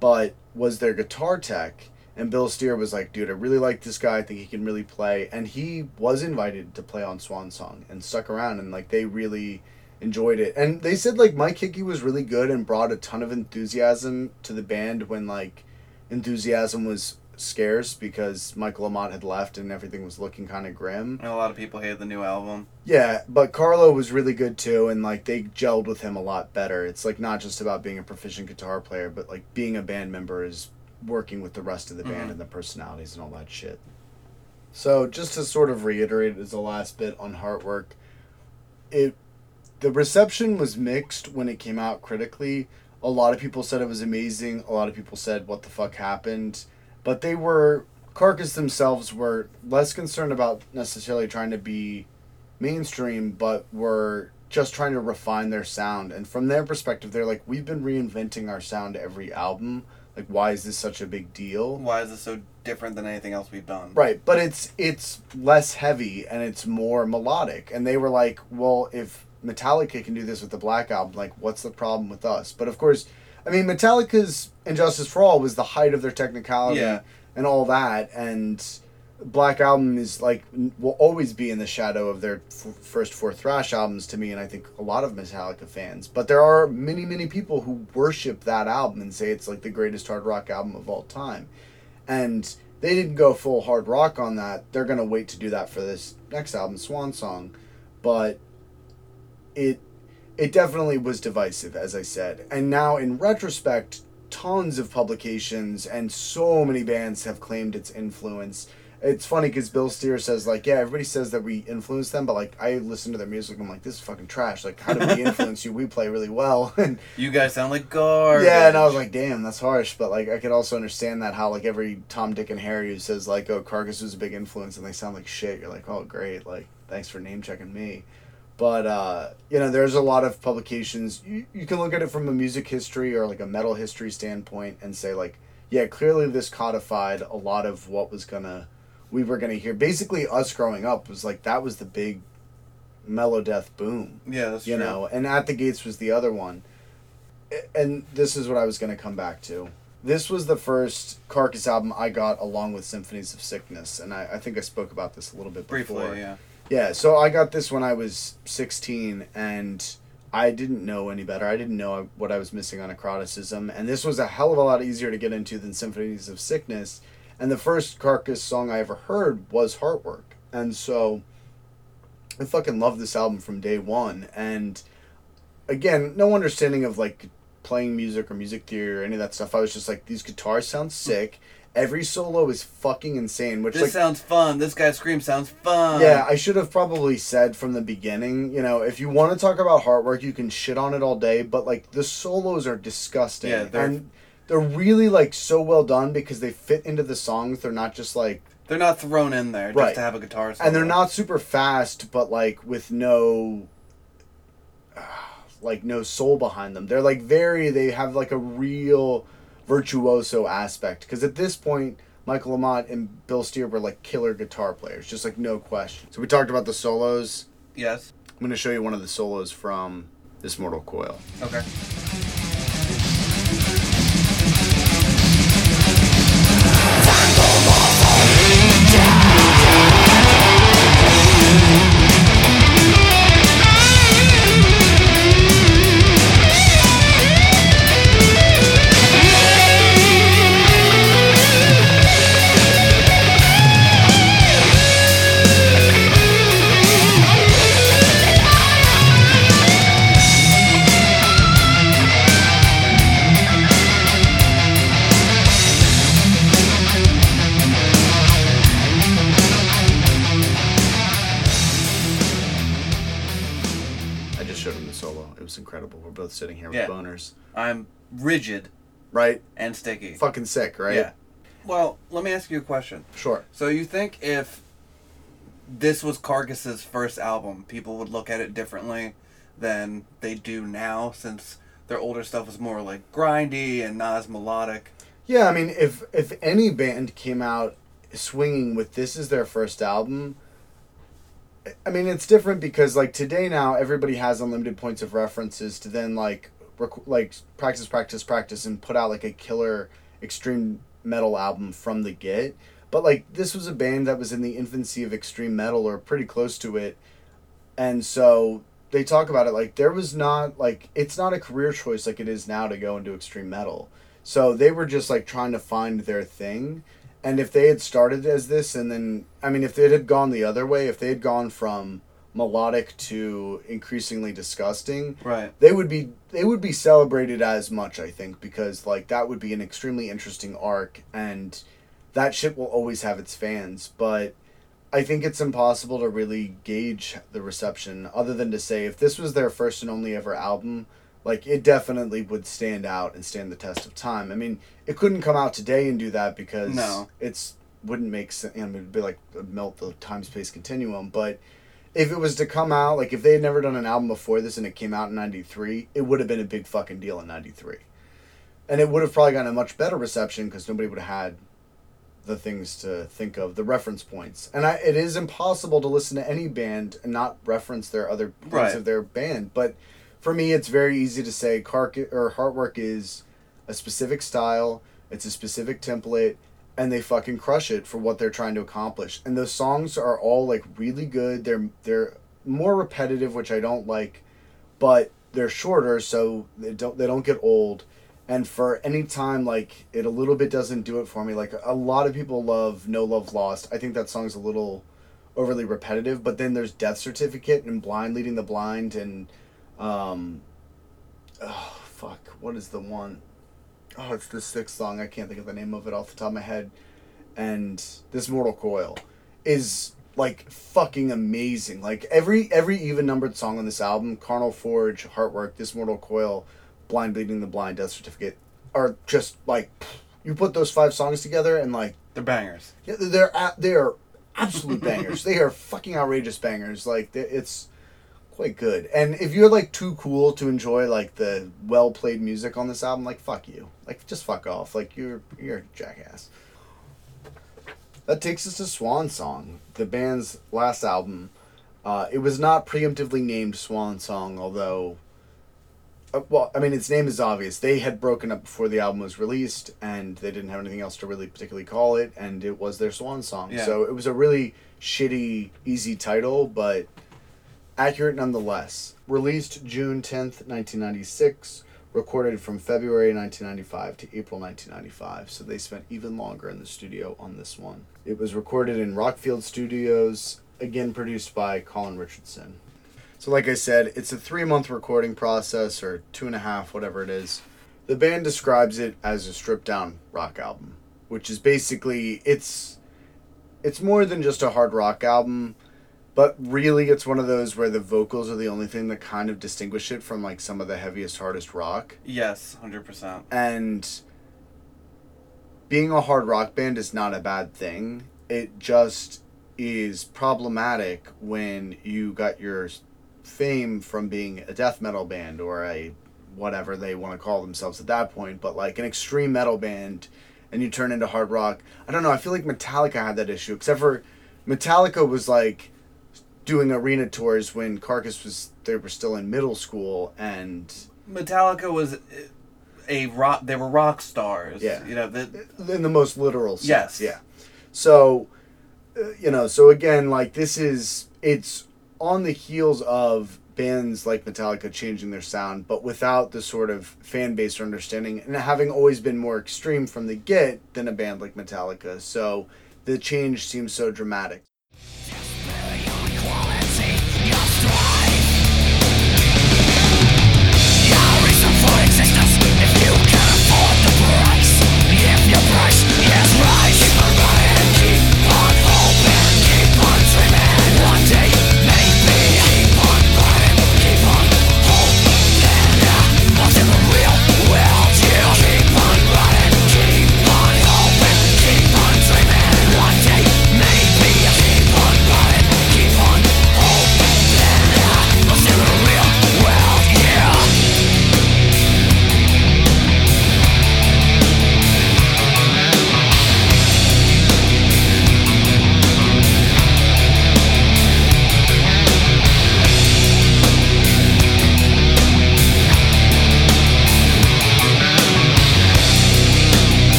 but was their guitar tech. And Bill Steer was like, dude, I really like this guy. I think he can really play. And he was invited to play on Swan Song and stuck around. And like, they really enjoyed it. And they said like Mike Hickey was really good and brought a ton of enthusiasm to the band when like enthusiasm was scarce because Michael Amott had left and everything was looking kind of grim. And a lot of people hated the new album. Yeah, but Carlo was really good too, and like they gelled with him a lot better. It's like not just about being a proficient guitar player, but like being a band member is working with the rest of the band Mhm. and the personalities and all that shit. So just to sort of reiterate as the last bit on Heartwork, it the reception was mixed when it came out critically. A lot of people said it was amazing. A lot of people said what the fuck happened, but they were Carcass themselves were less concerned about necessarily trying to be mainstream, but were just trying to refine their sound. And from their perspective, they're like, we've been reinventing our sound every album. Like, why is this such a big deal? Why is this so different than anything else we've done? Right, but it's it's less heavy and it's more melodic. And they were like, well, if Metallica can do this with the Black Album, like, what's the problem with us? But of course, I mean, Metallica's And Justice for All was the height of their technicality Yeah. and all that, and Black Album is like will always be in the shadow of their f- first four thrash albums to me, and I think a lot of Metallica fans. But there are many, many people who worship that album and say it's like the greatest hard rock album of all time, and they didn't go full hard rock on that. They're gonna wait to do that for this next album, Swan Song, but it it definitely was divisive, as I said. And now in retrospect, tons of publications and so many bands have claimed its influence. It's funny because Bill Steer says like, yeah, everybody says that we influence them, but like I listen to their music, I'm like, this is fucking trash. Like, how did we influence you? We play really well, and You guys sound like garbage. yeah, and I was like, damn, that's harsh. But like, I could also understand that how like every Tom, Dick, and Harry who says like, oh, Carcass was a big influence, and they sound like shit. You're like, oh, great, like thanks for name checking me. But uh, you know, there's a lot of publications. You, you can look at it from a music history or like a metal history standpoint and say like, yeah, clearly this codified a lot of what was gonna we were gonna hear. Basically, us growing up was like that was the big melodeath boom yeah, that's you true. know and at the gates was the other one and this is what i was going to come back to this was the first carcass album i got along with symphonies of sickness and i, I think i spoke about this a little bit Briefly, before yeah. Yeah so i got this when i was 16 and i didn't know any better i didn't know what i was missing on necroticism and this was a hell of a lot easier to get into than symphonies of sickness and the first carcass song i ever heard was heartwork and so I fucking love this album from day one, and again, no understanding of like playing music or music theory or any of that stuff. I was just like, these guitars sound sick. Every solo is fucking insane. Which This like, sounds fun. This guy's scream sounds fun. yeah, I should have probably said from the beginning. You know, if you want to talk about Heartwork, you can shit on it all day, but like the solos are disgusting. Yeah, they're- and they're really like so well done because they fit into the songs. They're not just like They're not thrown in there just Right. to have a guitar solo. and they're not super fast, but like with no like no soul behind them. They're like very they have like a real virtuoso aspect because at this point Michael Amott and Bill Steer were like killer guitar players, just like no question. So we talked about the solos. Yes. I'm going to show you one of the solos from this Mortal Coil. Okay. Both sitting here with Yeah. boners. I'm rigid Right? and sticky. Fucking sick, right? Yeah. Well, let me ask you a question. Sure. So you think if this was Carcass's first album, people would look at it differently than they do now, since their older stuff was more like grindy and not as melodic. Yeah, I mean, if if any band came out swinging with this as their first album, I mean, it's different because like today now everybody has unlimited points of references to then like rec- like practice, practice, practice, and put out like a killer extreme metal album from the get. But like this was a band that was in the infancy of extreme metal or pretty close to it, and so they talk about it like there was not like it's not a career choice like it is now to go into extreme metal. So they were just like trying to find their thing. And if they had started as this and then I mean if it had gone the other way, if they had gone from melodic to increasingly disgusting, Right. they would be they would be celebrated as much, I think, because like that would be an extremely interesting arc and that shit will always have its fans, but I think it's impossible to really gauge the reception other than to say if this was their first and only ever album, like it definitely would stand out and stand the test of time. I mean, it couldn't come out today and do that because No. it's wouldn't make sense. Mean, it'd be like melt the time space continuum. But if it was to come out, like if they had never done an album before this and it came out in '93, it would have been a big fucking deal in '93, and it would have probably gotten a much better reception because nobody would have had the things to think of, the reference points. And I, it is impossible to listen to any band and not reference their other points Right. of their band. But for me, it's very easy to say Carc- or Heartwork is a specific style, it's a specific template, and they fucking crush it for what they're trying to accomplish. And those songs are all like really good. They're they're more repetitive, which I don't like, but they're shorter, so they don't they don't get old. And for any time like it a little bit doesn't do it for me. Like a lot of people love No Love Lost. I think that song's a little overly repetitive, but then there's Death Certificate and Blind Leading the Blind and um oh fuck, what is the one? Oh, it's the sixth song. I can't think of the name of it off the top of my head. And this Mortal Coil is like fucking amazing. Like every every even numbered song on this album, Carnal Forge, Heartwork, This Mortal Coil, Blind Bleeding the Blind, Death Certificate, are just like you put those five songs together and like They're bangers. yeah, they're they are absolute bangers. They are fucking outrageous bangers. Like it's quite good. And if you're like too cool to enjoy like the well played music on this album, like fuck you. Like just fuck off. Like you're you're a jackass. That takes us to Swan Song, the band's last album. Uh, it was not preemptively named Swan Song, although. Uh, well, I mean, its name is obvious. They had broken up before the album was released, and they didn't have anything else to really particularly call it, and it was their swan song. Yeah. So it was a really shitty, easy title, but accurate nonetheless. Released June 10th, 1996, recorded from February 1995 to April 1995, so they spent even longer in the studio on this one. It was recorded in Rockfield Studios, again produced by Colin Richardson. So, like I said, it's a three month recording process, or two and a half, whatever it is. The band describes it as a stripped down rock album, which is basically it's it's more than just a hard rock album, but really it's one of those where the vocals are the only thing that kind of distinguish it from like some of the heaviest hardest rock. Yes, hundred percent. And being a hard rock band is not a bad thing. It just is problematic when you got your fame from being a death metal band or a whatever they want to call themselves at that point, but like an extreme metal band and you turn into hard rock. I don't know, I feel like Metallica had that issue, except for Metallica was like doing arena tours when Carcass was they were still in middle school and Metallica was a rock. They were rock stars. Yeah. You know the, in the most literal sense. Yes. Yeah. So, uh, you know, so again, like this is it's on the heels of bands like Metallica changing their sound, but without the sort of fan base or understanding, and having always been more extreme from the get than a band like Metallica. So the change seems so dramatic.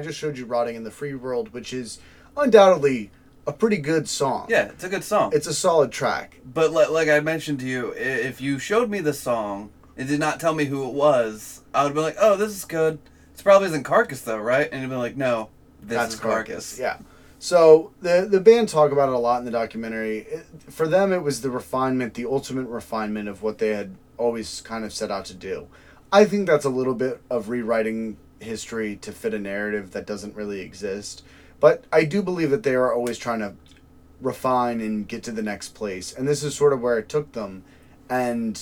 I just showed you Rotting in the Free World, which is undoubtedly a pretty good song. yeah, it's a good song. It's a solid track. but like, like I mentioned to you, if you showed me the song and did not tell me who it was, I would be like, "Oh, this is good." It's probably isn't Carcass though, right? And you'd be like, "No, this That's is Carcass." Yeah. So the the band talk about it a lot in the documentary. It, for them, it was the refinement, the ultimate refinement of what they had always kind of set out to do. I think that's a little bit of rewriting history to fit a narrative that doesn't really exist. But I do believe that they are always trying to refine and get to the next place. And this is sort of where it took them. And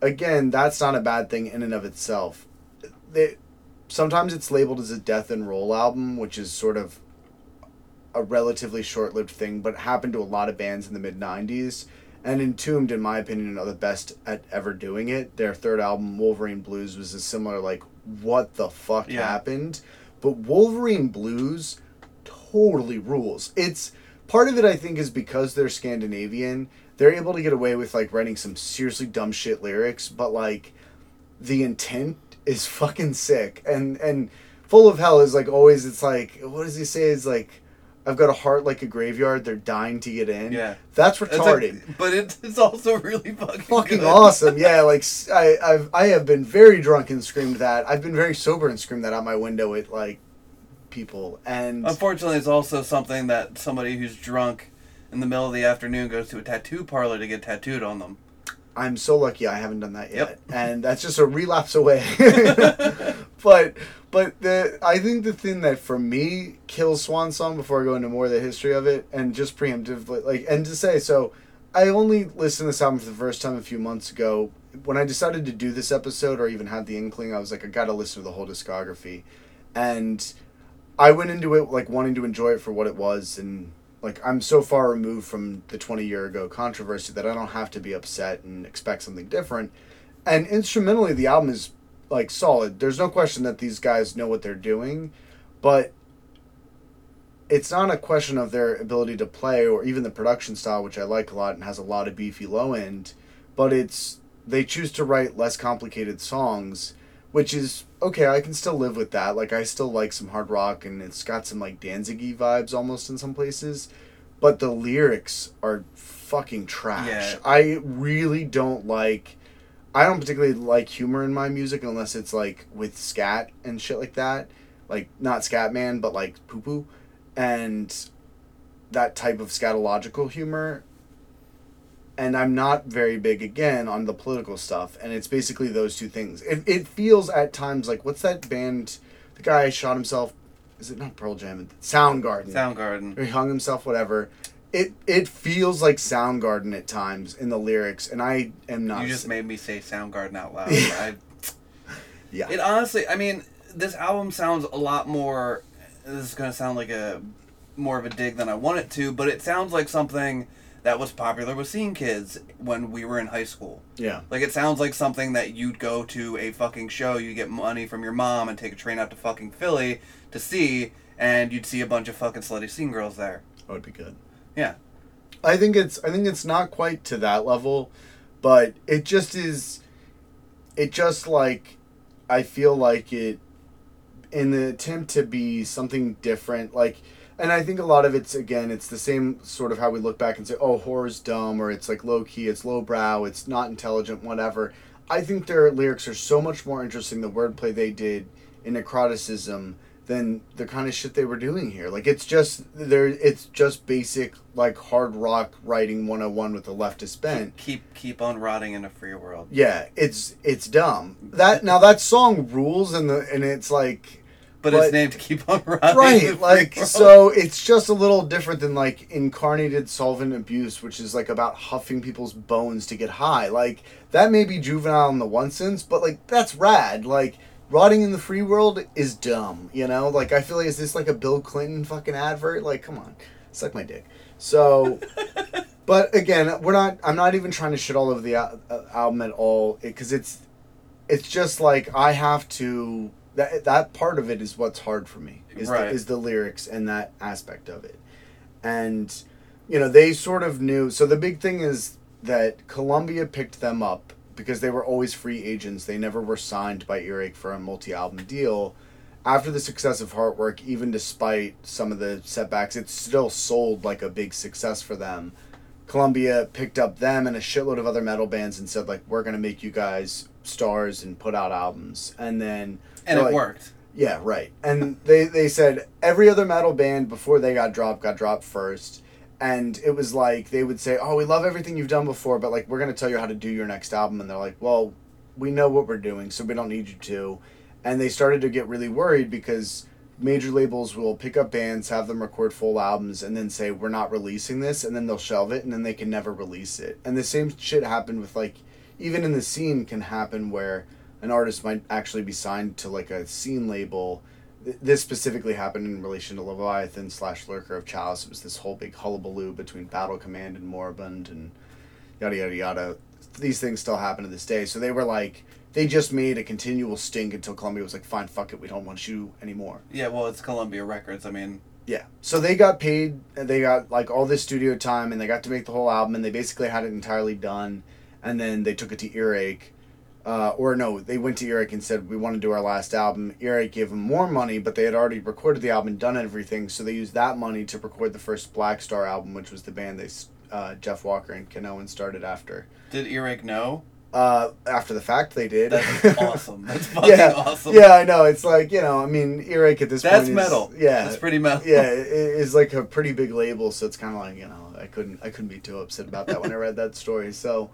again, that's not a bad thing in and of itself. They, sometimes it's labeled as a death and roll album, which is sort of a relatively short lived thing, but happened to a lot of bands in the mid 90s. And Entombed, in my opinion, are the best at ever doing it. Their third album, Wolverine Blues, was a similar, like, what the fuck Yeah. happened? But Wolverine Blues totally rules. It's part of it, I think, is because they're Scandinavian. They're able to get away with, like, writing some seriously dumb shit lyrics, but, like, the intent is fucking sick. And, and Full of Hell is, like, always, it's like, what does he say? It's like, I've got a heart like a graveyard. They're dying to get in. Yeah. That's retarded. like- but it, it's also really fucking Fucking awesome. Yeah, like I, have I have been very drunk and screamed that. I've been very sober and screamed that out my window at like people. And Unfortunately, it's also something that somebody who's drunk in the middle of the afternoon goes to a tattoo parlor to get tattooed on them. I'm so lucky I haven't done that yet. Yep. And that's just a relapse away. but but the I think the thing that for me kills Swan Song before I go into more of the history of it and just preemptively like and to say so I only listened to this album for the first time a few months ago. When I decided to do this episode or even had the inkling, I was like, I gotta listen to the whole discography. And I went into it like wanting to enjoy it for what it was and like I'm so far removed from the 20 year ago controversy that I don't have to be upset and expect something different. And instrumentally the album is like solid. There's no question that these guys know what they're doing, but it's not a question of their ability to play or even the production style which I like a lot and has a lot of beefy low end, but it's they choose to write less complicated songs which is okay. I can still live with that. Like I still like some hard rock, and it's got some like Danzig vibes almost in some places, but the lyrics are fucking trash. Yeah. I really don't like. I don't particularly like humor in my music unless it's like with scat and shit like that, like not scat man, but like poo poo, and that type of scatological humor and I'm not very big again on the political stuff, and it's basically those two things. It, it feels at times like what's that band? The guy shot himself. Is it not Pearl Jam? Soundgarden. Soundgarden. Or he hung himself. Whatever. It it feels like Soundgarden at times in the lyrics, and I am not. You just made me say Soundgarden out loud. Yeah. I, yeah. it honestly, I mean, this album sounds a lot more. This is gonna sound like a more of a dig than I want it to, but it sounds like something that was popular with scene kids when we were in high school. yeah. Like it sounds like something that you'd go to a fucking show, you get money from your mom and take a train out to fucking Philly to see, and you'd see a bunch of fucking slutty scene girls there. That would be good. Yeah. I think it's I think it's not quite to that level, but it just is it just like I feel like it in the attempt to be something different like and I think a lot of it's again it's the same sort of how we look back and say oh horror's dumb or it's like low key it's lowbrow it's not intelligent whatever I think their lyrics are so much more interesting the wordplay they did in necroticism than the kind of shit they were doing here. Like it's just there it's just basic like hard rock writing 101 with the leftist bent. Keep keep on rotting in a free world. yeah it's it's dumb. That now that song rules and the and it's like But, But- it's named Keep on Rotting. in a right like so it's just a little different than like incarnated solvent abuse which is like about huffing people's bones to get high. Like that may be juvenile in the one sense but like that's rad. Like rotting in the free world is dumb you know? Like i feel like is this like a bill clinton fucking advert? Like come on. Suck my dick. So but again we're not i'm not even trying to shit all over the uh, album at all because it's it's just like i have to that that part of it is what's hard for me is, Right. the, is the lyrics and that aspect of it. And you know they sort of knew so the big thing is that columbia picked them up because they were always free agents they never were signed by earache for a multi-album deal after the success of Heartwork, even despite some of the setbacks, it still sold like a big success for them. Columbia picked up them and a shitload of other metal bands and said like, "We're gonna make you guys stars and put out albums." And then and it like- worked. yeah, right. And they they said every other metal band before they got dropped got dropped first. And it was like they would say, "Oh, we love everything you've done before, but like we're to tell you how to do your next album." And they're like, "Well, we know what we're doing, so we don't need you to." And they started to get really worried because major labels will pick up bands, have them record full albums, and then say, "We're not releasing this," and then they'll shelve it, and then they can never release it. And the same shit happened with like, even in the scene can happen where an artist might actually be signed to like a scene label. Th- This specifically happened in relation to Leviathan slash Lurker of Chalice. It was this whole big hullabaloo between Battle Command and Moribund and yada yada yada. These things still happen to this day. So they were like, they just made a continual stink until Columbia was like, fine, fuck it, we don't want you anymore. Yeah, well, it's Columbia Records. I mean, Yeah. So they got paid. They got like all this studio time, and they got to make the whole album, and they basically had it entirely done. And then they took it to Earache, uh, or no, they went to Earache and said we want to do our last album. Earache gave them more money, but they had already recorded the album and done everything, so they used that money to record the first Black Star album, which was the band they uh, Jeff Walker and Ken Owen started after. did Earache know? Uh, after the fact, they did. That's awesome. That's fucking yeah, awesome. yeah, I know. It's like you know, I mean, Earache at this That's point is metal. Yeah, That's pretty metal. yeah, it is like a pretty big label, so it's kind of like you know, I couldn't, I couldn't be too upset about that when I read that story. So,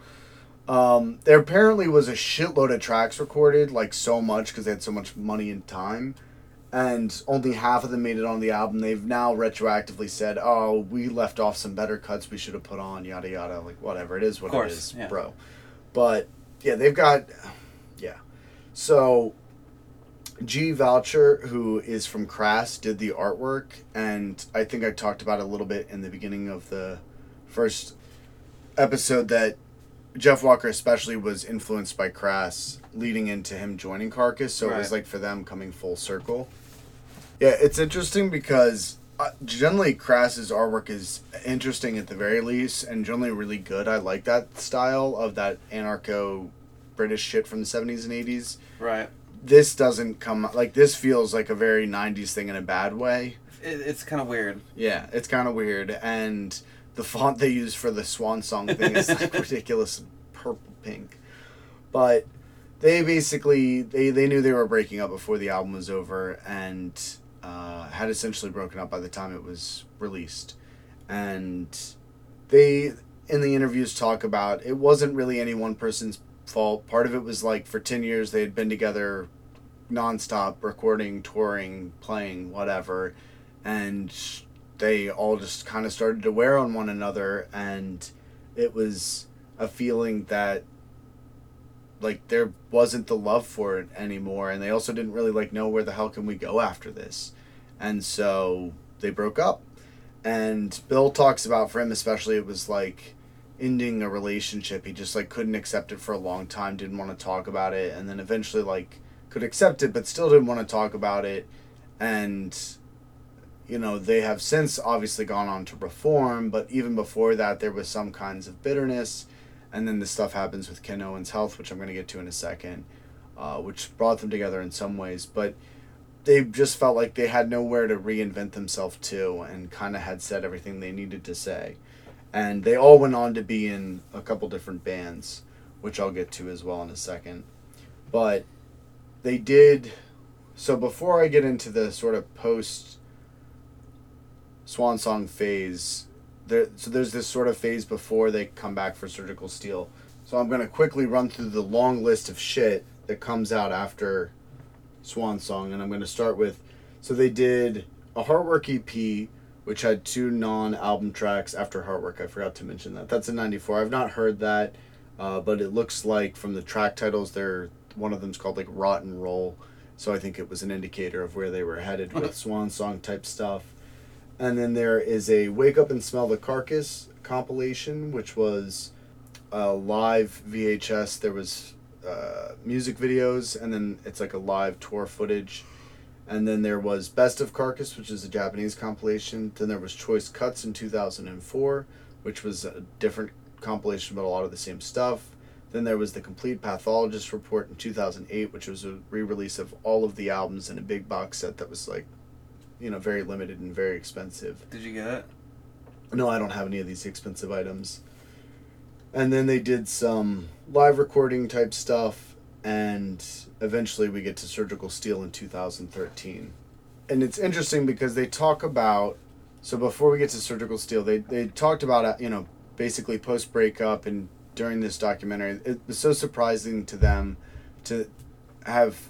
um, there apparently was a shitload of tracks recorded, like so much because they had so much money and time, and only half of them made it on the album. They've now retroactively said, "Oh, we left off some better cuts we should have put on." Yada yada. Like whatever, it is what course, it is, yeah. bro. But yeah, they've got, yeah. So Gee Vaucher, who is from Crass, did the artwork, and I think I talked about it a little bit in the beginning of the first episode that Jeff Walker especially was influenced by Crass, leading into him joining Carcass. So it was like for them coming full circle. Yeah, it's interesting because uh, generally Crass's artwork is interesting at the very least, and generally really good. I like that style of that anarcho British shit from the seventies and eighties Right. this doesn't come like this feels like a very 90s thing in a bad way. It, it's kind of weird. Yeah, it's kind of weird and the font they use for the swan song thing is like ridiculous purple pink. But they basically they, they knew they were breaking up before the album was over and uh, had essentially broken up by the time it was released. And they in the interviews talk about it wasn't really any one person's fault. Part of it was like for 10 years they had been together nonstop recording, touring, playing, whatever. And they all just kind of started to wear on one another and it was a feeling that like there wasn't the love for it anymore and they also didn't really like know where the hell can we go after this. And so they broke up. And bill talks about for him especially it was like ending a relationship. He just like couldn't accept it for a long time didn't want to talk about it and then eventually like could accept it but still didn't want to talk about it. And you know they have since obviously gone on to reform but even before that there was some kinds of bitterness. And then the stuff happens with ken owen's health which i'm going to get to in a second uh, which brought them together in some ways. But they just felt like they had nowhere to reinvent themselves to and kind of had said everything they needed to say. And they all went on to be in a couple different bands which i'll get to as well in a second. But they did so before i get into the sort of post swan song phase there so there's this sort of phase before they come back for surgical steel. So i'm going to quickly run through the long list of shit that comes out after swan song and i'm going to start with so they did a heartwork ep which had two non-album tracks after heartwork. I forgot to mention that. That's in 94 i've not heard that uh, but it looks like from the track titles they're one of them's called like Rot 'n' Roll. So i think it was an indicator of where they were headed with swan song type stuff and then there is a Wake Up and Smell the Carcass compilation, which was a live VHS. There was uh, music videos, and then it's like a live tour footage. And then there was Best of Carcass, which is a Japanese compilation. Then there was Choice Cuts in 2004, which was a different compilation, but a lot of the same stuff. Then there was the Complete Pathologist Report in 2008, which was a re release of all of the albums in a big box set that was like you know very limited and very expensive. Did you get it? No, I don't have any of these expensive items. And then they did some live recording type stuff, and eventually we get to Surgical Steel in 2013. And it's interesting because they talk about, so before we get to Surgical Steel, they, they talked about, uh, you know, basically post breakup and during this documentary. It was so surprising to them to have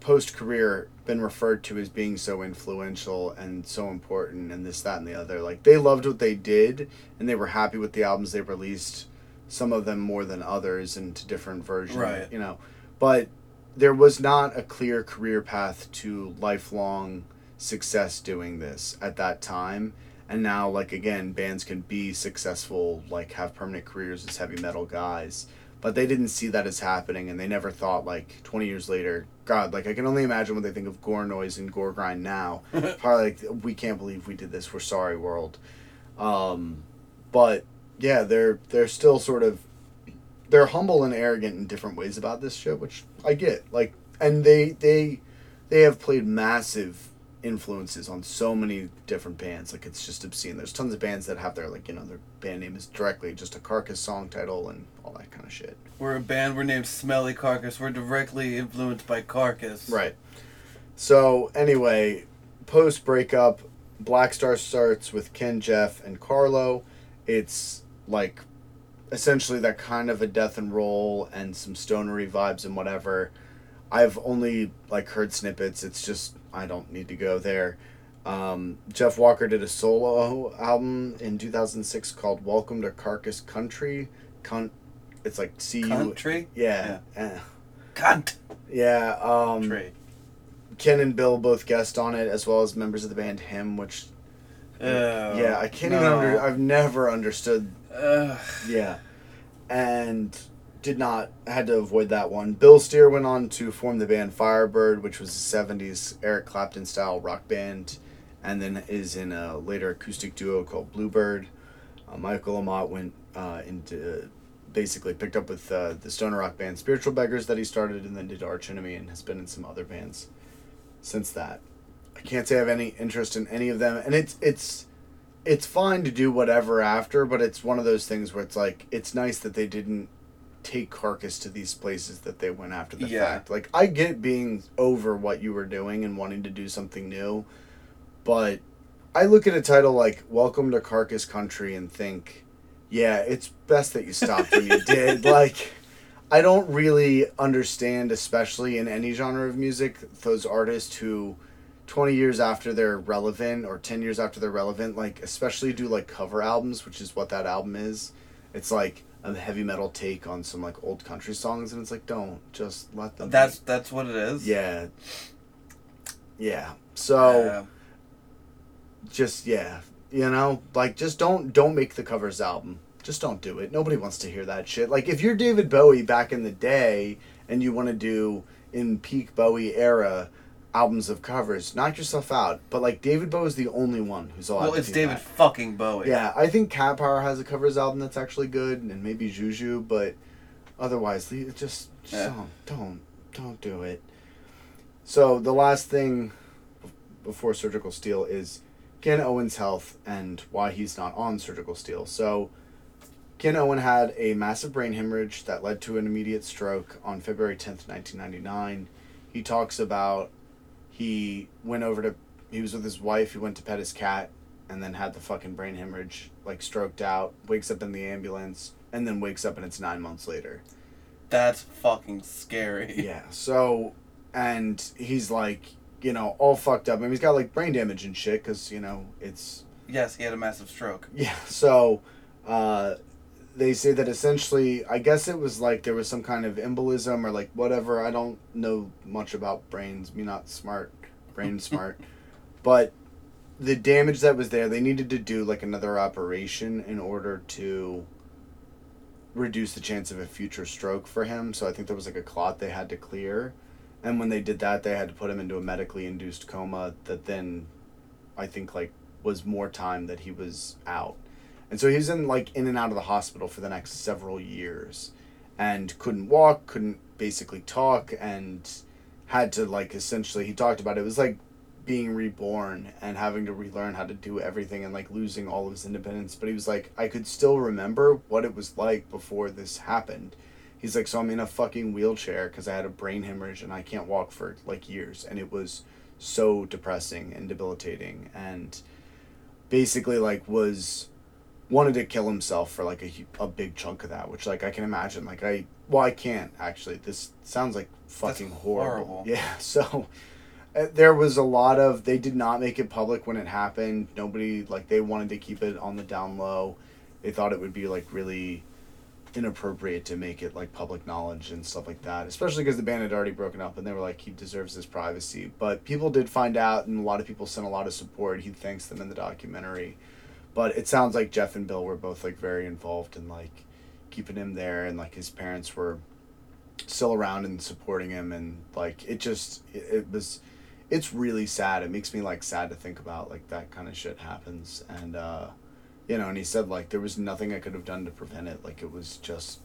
post career been referred to as being so influential and so important and this that and the other. Like they loved what they did and they were happy with the albums they released some of them more than others into different versions Right. you know. But there was not a clear career path to lifelong success doing this at that time. And now like again bands can be successful like have permanent careers as heavy metal guys but they didn't see that as happening and they never thought like 20 years later god like i can only imagine what they think of gore noise and gore grind now. Probably like we can't believe we did this. We're sorry world. Um, but yeah they're they're still sort of they're humble and arrogant in different ways about this shit which i get. Like and they they they have played massive influences on so many different bands like it's just obscene there's tons of bands that have their like you know their band name is directly just a carcass song title and all that kind of shit We're a band. We're named Smelly Carcass. We're directly influenced by Carcass. Right. So anyway, post breakup, Black Star starts with Ken, Jeff, and Carlo. It's like essentially that kind of a death and roll and some stonery vibes and whatever. I've only like heard snippets. It's just I don't need to go there. Um, Jeff Walker did a solo album in 2006 called "Welcome to Carcass Country." Con- it's like C U. Country. Yeah. yeah. eh. Cunt. Yeah. Um, Trade. Ken and Bill both guest on it, as well as members of the band Him, which yeah, I can't even under. I've never understood. Ugh. Yeah, and did not had to avoid that one. Bill Steer went on to form the band Firebird, which was a '70s Eric Clapton style rock band, and then is in a later acoustic duo called Bluebird. Uh, Michael Amott went uh, into basically picked up with uh, the stoner rock band Spiritual Beggars that he started, and then did Arch Enemy, and has been in some other bands since that. I can't say I have any interest in any of them, and it's it's it's fine to do whatever after, but it's one of those things where it's like it's nice that they didn't take Carcass to these places that they went after the Yeah. fact. Like I get being over what you were doing and wanting to do something new, but I look at a title like Welcome to Carcass Country and think, yeah, it's best that you stopped when you did. Like I don't really understand, especially in any genre of music, those artists who 20 years after they're relevant or 10 years after they're relevant, like, especially do like cover albums, which is what that album is. It's like a heavy metal take on some like old country songs, and it's like, don't just let them. That's that's what it is. yeah. Yeah. So Yeah. just yeah you know like just don't don't make the covers album just don't do it nobody wants to hear that shit like if you're david bowie back in the day and you want to do in peak bowie era albums of covers knock yourself out but like david Bowie is the only one who's allowed Well, to it's David that. fucking Bowie. yeah i think cat power has a covers album that's actually good and maybe juju but otherwise just, just Yeah. don't don't don't do it so the last thing before surgical steel is Ken Owen's health and why he's not on surgical steel. So, Ken Owen had a massive brain hemorrhage that led to an immediate stroke on February 10th, 1999. He talks about he went over to, he was with his wife, he went to pet his cat, and then had the fucking brain hemorrhage, like stroked out, wakes up in the ambulance, and then wakes up and it's nine months later. That's fucking scary. Yeah. So, and he's like, you know, all fucked up. I mean, he's got like brain damage and shit because, you know, it's Yes, he had a massive stroke. Yeah, so uh, they say that essentially, I guess it was like there was some kind of embolism or like whatever. I don't know much about brains. Me not smart, brain smart, but the damage that was there, they needed to do like another operation in order to reduce the chance of a future stroke for him. So I think there was like a clot they had to clear. And when they did that, they had to put him into a medically induced coma that then I think like was more time that he was out. And so he was in like in and out of the hospital for the next several years and couldn't walk, couldn't basically talk and had to like essentially he talked about it, it was like being reborn and having to relearn how to do everything and like losing all of his independence. But he was like, I could still remember what it was like before this happened. He's like, so I'm in a fucking wheelchair because I had a brain hemorrhage and I can't walk for like years. And it was so depressing and debilitating. And basically, like, was wanted to kill himself for like a, a big chunk of that, which like I can imagine. Like, I, well, I can't actually. This sounds like fucking horrible. horrible. Yeah. So uh, there was a lot of they did not make it public when it happened nobody like they wanted to keep it on the down low they thought it would be like really inappropriate to make it like public knowledge and stuff like that especially because the band had already broken up and they were like he deserves his privacy but people did find out and a lot of people sent a lot of support he thanks them in the documentary but it sounds like jeff and bill were both like very involved in like keeping him there and like his parents were still around and supporting him and like it just it, it was it's really sad. It makes me like sad to think about like that kind of shit happens. And uh you know and he said like there was nothing i could have done to prevent it. Like it was just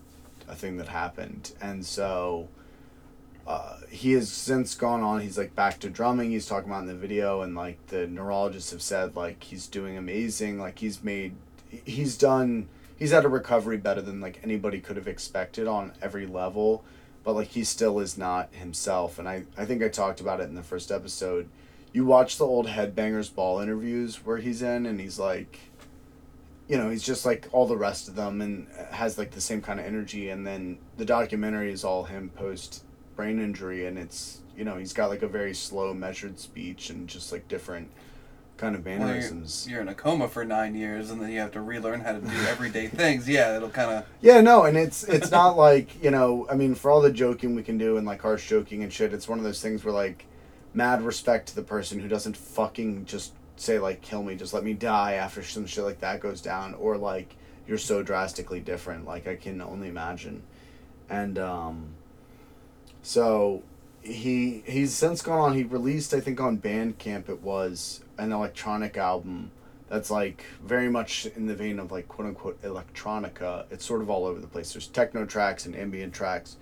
a thing that happened. And so uh, he has since gone on he's like back to drumming he's talking about in the video and like the neurologists have said like he's doing amazing like he's made he's done he's had a recovery better than like anybody could have expected on every level but like he still is not himself and i i think i talked about it in the first episode. You watch the old headbangers ball interviews where he's in and he's like you know he's just like all the rest of them and has like the same kind of energy and then the documentary is all him post brain injury and it's you know he's got like a very slow measured speech and just like different kind of Well, mannerisms you're, you're in a coma for nine years, and then you have to relearn how to do everyday things. Yeah, it'll kind of. Yeah, no, and it's it's not like you know. I mean, for all the joking we can do and like harsh joking and shit, it's one of those things where like, mad respect to the person who doesn't fucking just say like kill me, just let me die after some shit like that goes down, or like you're so drastically different. Like I can only imagine, and um. So, he he's since gone on. He released I think on Bandcamp it was an electronic album that's like very much in the vein of like quote unquote electronica. It's sort of all over the place. There's techno tracks and ambient tracks.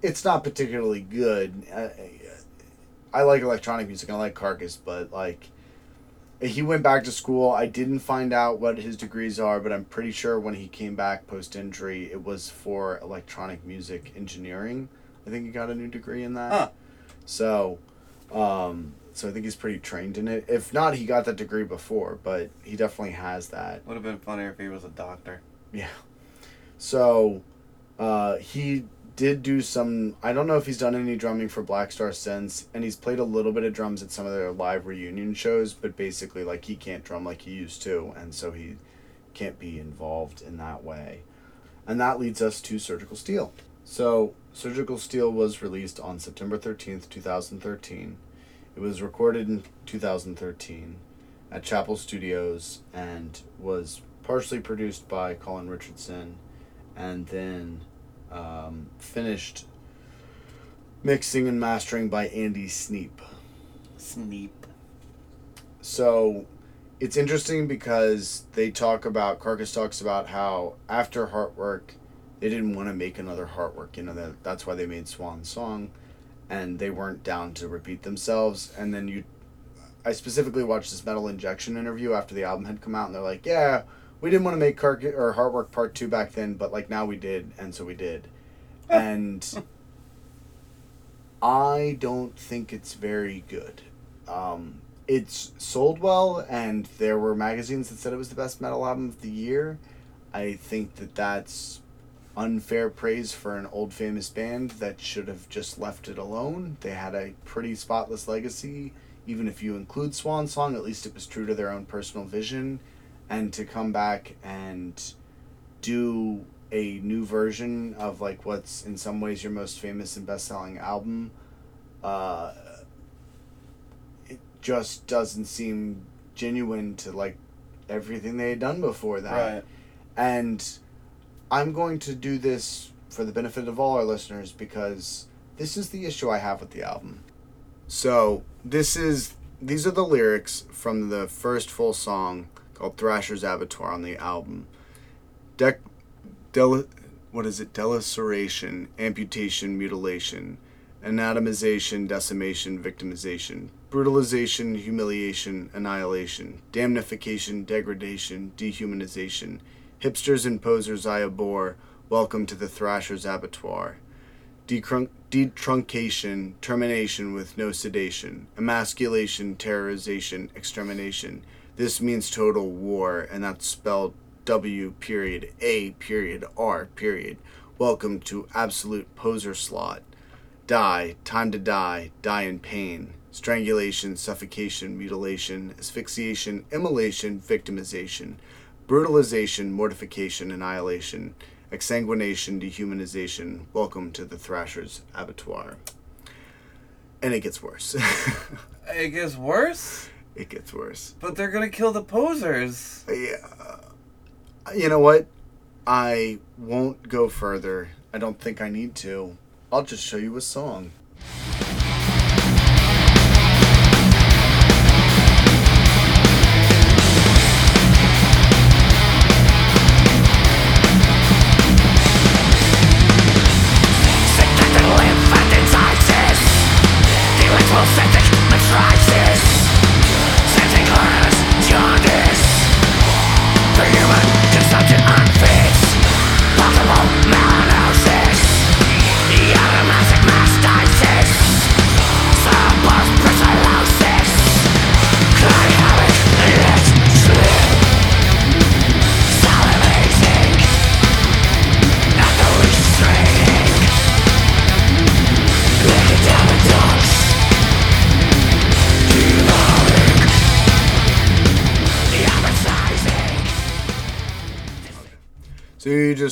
It's not particularly good. I, I like electronic music. I like Carcass, but like he went back to school. I didn't find out what his degrees are, but I'm pretty sure when he came back post injury, it was for electronic music engineering. I think he got a new degree in that. Huh. So, um, so I think he's pretty trained in it. If not, he got that degree before, but he definitely has that. Would have been funnier if he was a doctor. Yeah. So, uh, he did do some. I don't know if he's done any drumming for Black Star since, and he's played a little bit of drums at some of their live reunion shows. But basically, like he can't drum like he used to, and so he can't be involved in that way. And that leads us to Surgical Steel. So, Surgical Steel was released on September 13th, 2013. It was recorded in 2013 at Chapel Studios and was partially produced by Colin Richardson and then um, finished mixing and mastering by Andy Sneap. Sneep. So it's interesting because they talk about Carcass talks about how after Heartwork, they didn't want to make another Heartwork. You know that that's why they made Swan Song, and they weren't down to repeat themselves. And then you, I specifically watched this Metal Injection interview after the album had come out, and they're like, "Yeah, we didn't want to make Carcass or Heartwork Part Two back then, but like now we did, and so we did." and I don't think it's very good. Um, it's sold well, and there were magazines that said it was the best metal album of the year. I think that that's unfair praise for an old famous band that should have just left it alone. They had a pretty spotless legacy. Even if you include Swan Song, at least it was true to their own personal vision. And to come back and do a new version of like what's in some ways your most famous and best selling album, uh, it just doesn't seem genuine to like everything they had done before that. Right. And I'm going to do this for the benefit of all our listeners because this is the issue I have with the album. So, this is these are the lyrics from the first full song called Thrasher's Abattoir on the album. Dec del what is it? Delaceration, amputation, mutilation, anatomization, decimation, victimization, brutalization, humiliation, annihilation, damnification, degradation, dehumanization. Hipsters and posers I abhor. Welcome to the Thrasher's Abattoir. Detruncation, termination with no sedation, emasculation, terrorization, extermination. This means total war, and that's spelled W period A period R period. Welcome to absolute poser slot. Die, time to die, die in pain. Strangulation, suffocation, mutilation, asphyxiation, immolation, victimization, brutalization, mortification, annihilation, exsanguination, dehumanization. Welcome to the Thrasher's Abattoir. And it gets worse. It gets worse, it gets worse. but they're gonna kill the posers. Yeah. You know what? I won't go further. I don't think I need to. I'll just show you a song.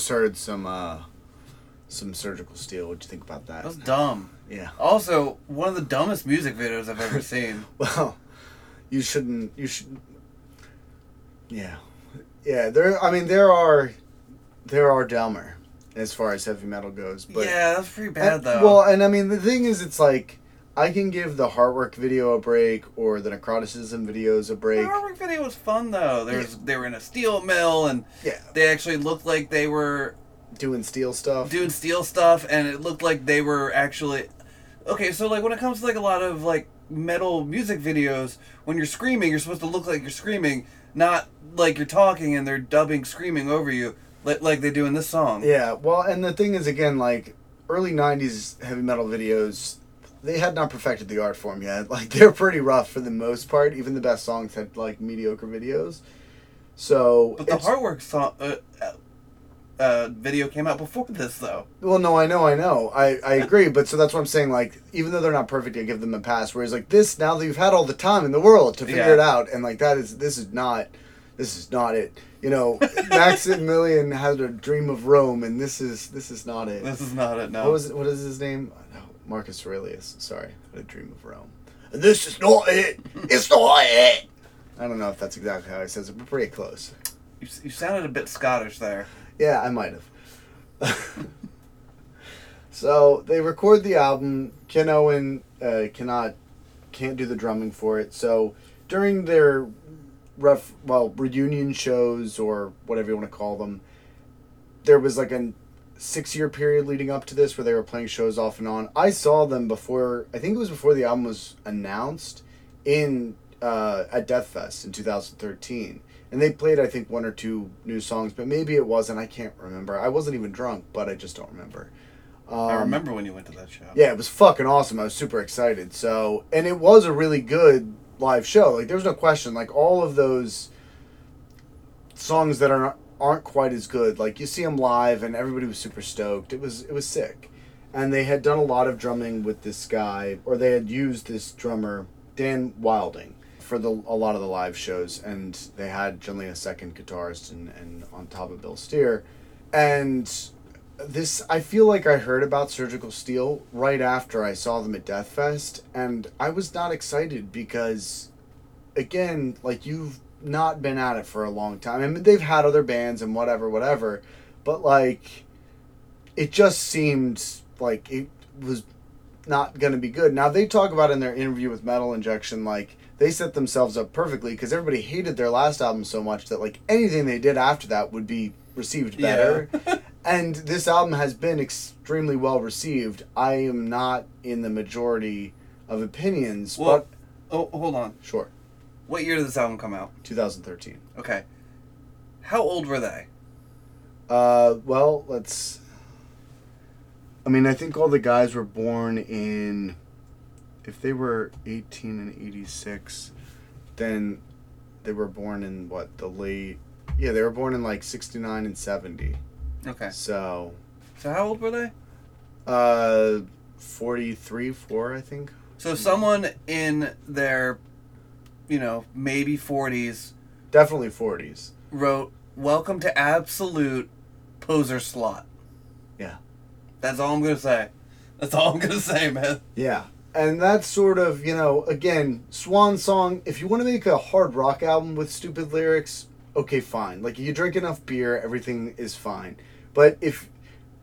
Just heard some uh some surgical steel. What'd you think about that? That was dumb. Yeah. Also, one of the dumbest music videos I've ever seen. Well, you shouldn't. You should. Yeah, yeah. There. I mean, there are, there are dumber as far as heavy metal goes. But yeah, that's pretty bad and- though. Well, and I mean, the thing is, it's like I can give the Heartwork video a break or the Necroticism videos a The break. Heartwork video was fun though. There's they were in a steel mill and Yeah, they actually looked like they were doing steel stuff. doing steel stuff and it looked like they were actually okay so like when it comes to like a lot of like metal music videos when you're screaming you're supposed to look like you're screaming not like you're talking and they're dubbing screaming over you like, like they do in this song Yeah, well, and the thing is, again, like early '90s heavy metal videos, they had not perfected the art form yet. Like they're pretty rough for the most part. Even the best songs had like mediocre videos. So, but the Heartwork song uh, uh, uh, video came out before this though Well, no, I know, I know, I, I agree, but so that's what I'm saying. Like, even though they're not perfect, I give them a pass. Whereas, like this, now that you've had all the time in the world to figure Yeah. it out, and like that is this is not, this is not it. You know, Maximilian had a dream of Rome, and this is this is not it. this is not it no What was it, what is his name? Marcus Aurelius. Sorry, I had a dream of Rome. And this is not it. It's not it. I don't know if that's exactly how he says it, but pretty close. you, you sounded a bit Scottish there Yeah, I might have. so they record the album. Ken Owen uh, cannot can't do the drumming for it. So during their rough well reunion shows or whatever you want to call them, there was like a six year period leading up to this where they were playing shows off and on. I saw them before. I think it was before the album was announced in uh, at Death Fest in 2013 and they played I think one or two new songs, but maybe it wasn't. I can't remember. I wasn't even drunk, but I just don't remember. Um, I remember when you went to that show Yeah, it was fucking awesome. I was super excited. So, and it was a really good live show. Like, there's no question. Like all of those songs that are aren't quite as good. Like you see them live, and everybody was super stoked. It was it was sick, and they had done a lot of drumming with this guy, or they had used this drummer Dan Wilding for the a lot of the live shows, and they had generally a second guitarist and, and on top of Bill Steer, and this I feel like I heard about Surgical Steel right after I saw them at Death Fest, and I was not excited because, again, like you've not been at it for a long time. I mean, they've had other bands and whatever, whatever, but like, it just seemed like it was not going to be good. Now they talk about in their interview with Metal Injection, like they set themselves up perfectly because everybody hated their last album so much that like anything they did after that would be received better. and this album has been extremely well received. I am not in the majority of opinions, well oh hold on but sure, what year did this album come out 2013. okay how old were they Uh, well, let's. I mean, I think all the guys were born in. If they were 18 and 86, then they were born in what, the late. Yeah, they were born in like 69 and 70. okay So, so how old were they uh, 43, 4, I think. So someone in their, you know, maybe forties Definitely 40s. wrote "Welcome to Absolute Poser Slot." Yeah. That's all I'm gonna say. That's all I'm gonna say, man. Yeah. And that's sort of, you know, again, Swan Song, if you want to make a hard rock album with stupid lyrics, okay, fine. Like, you drink enough beer, everything is fine. But if,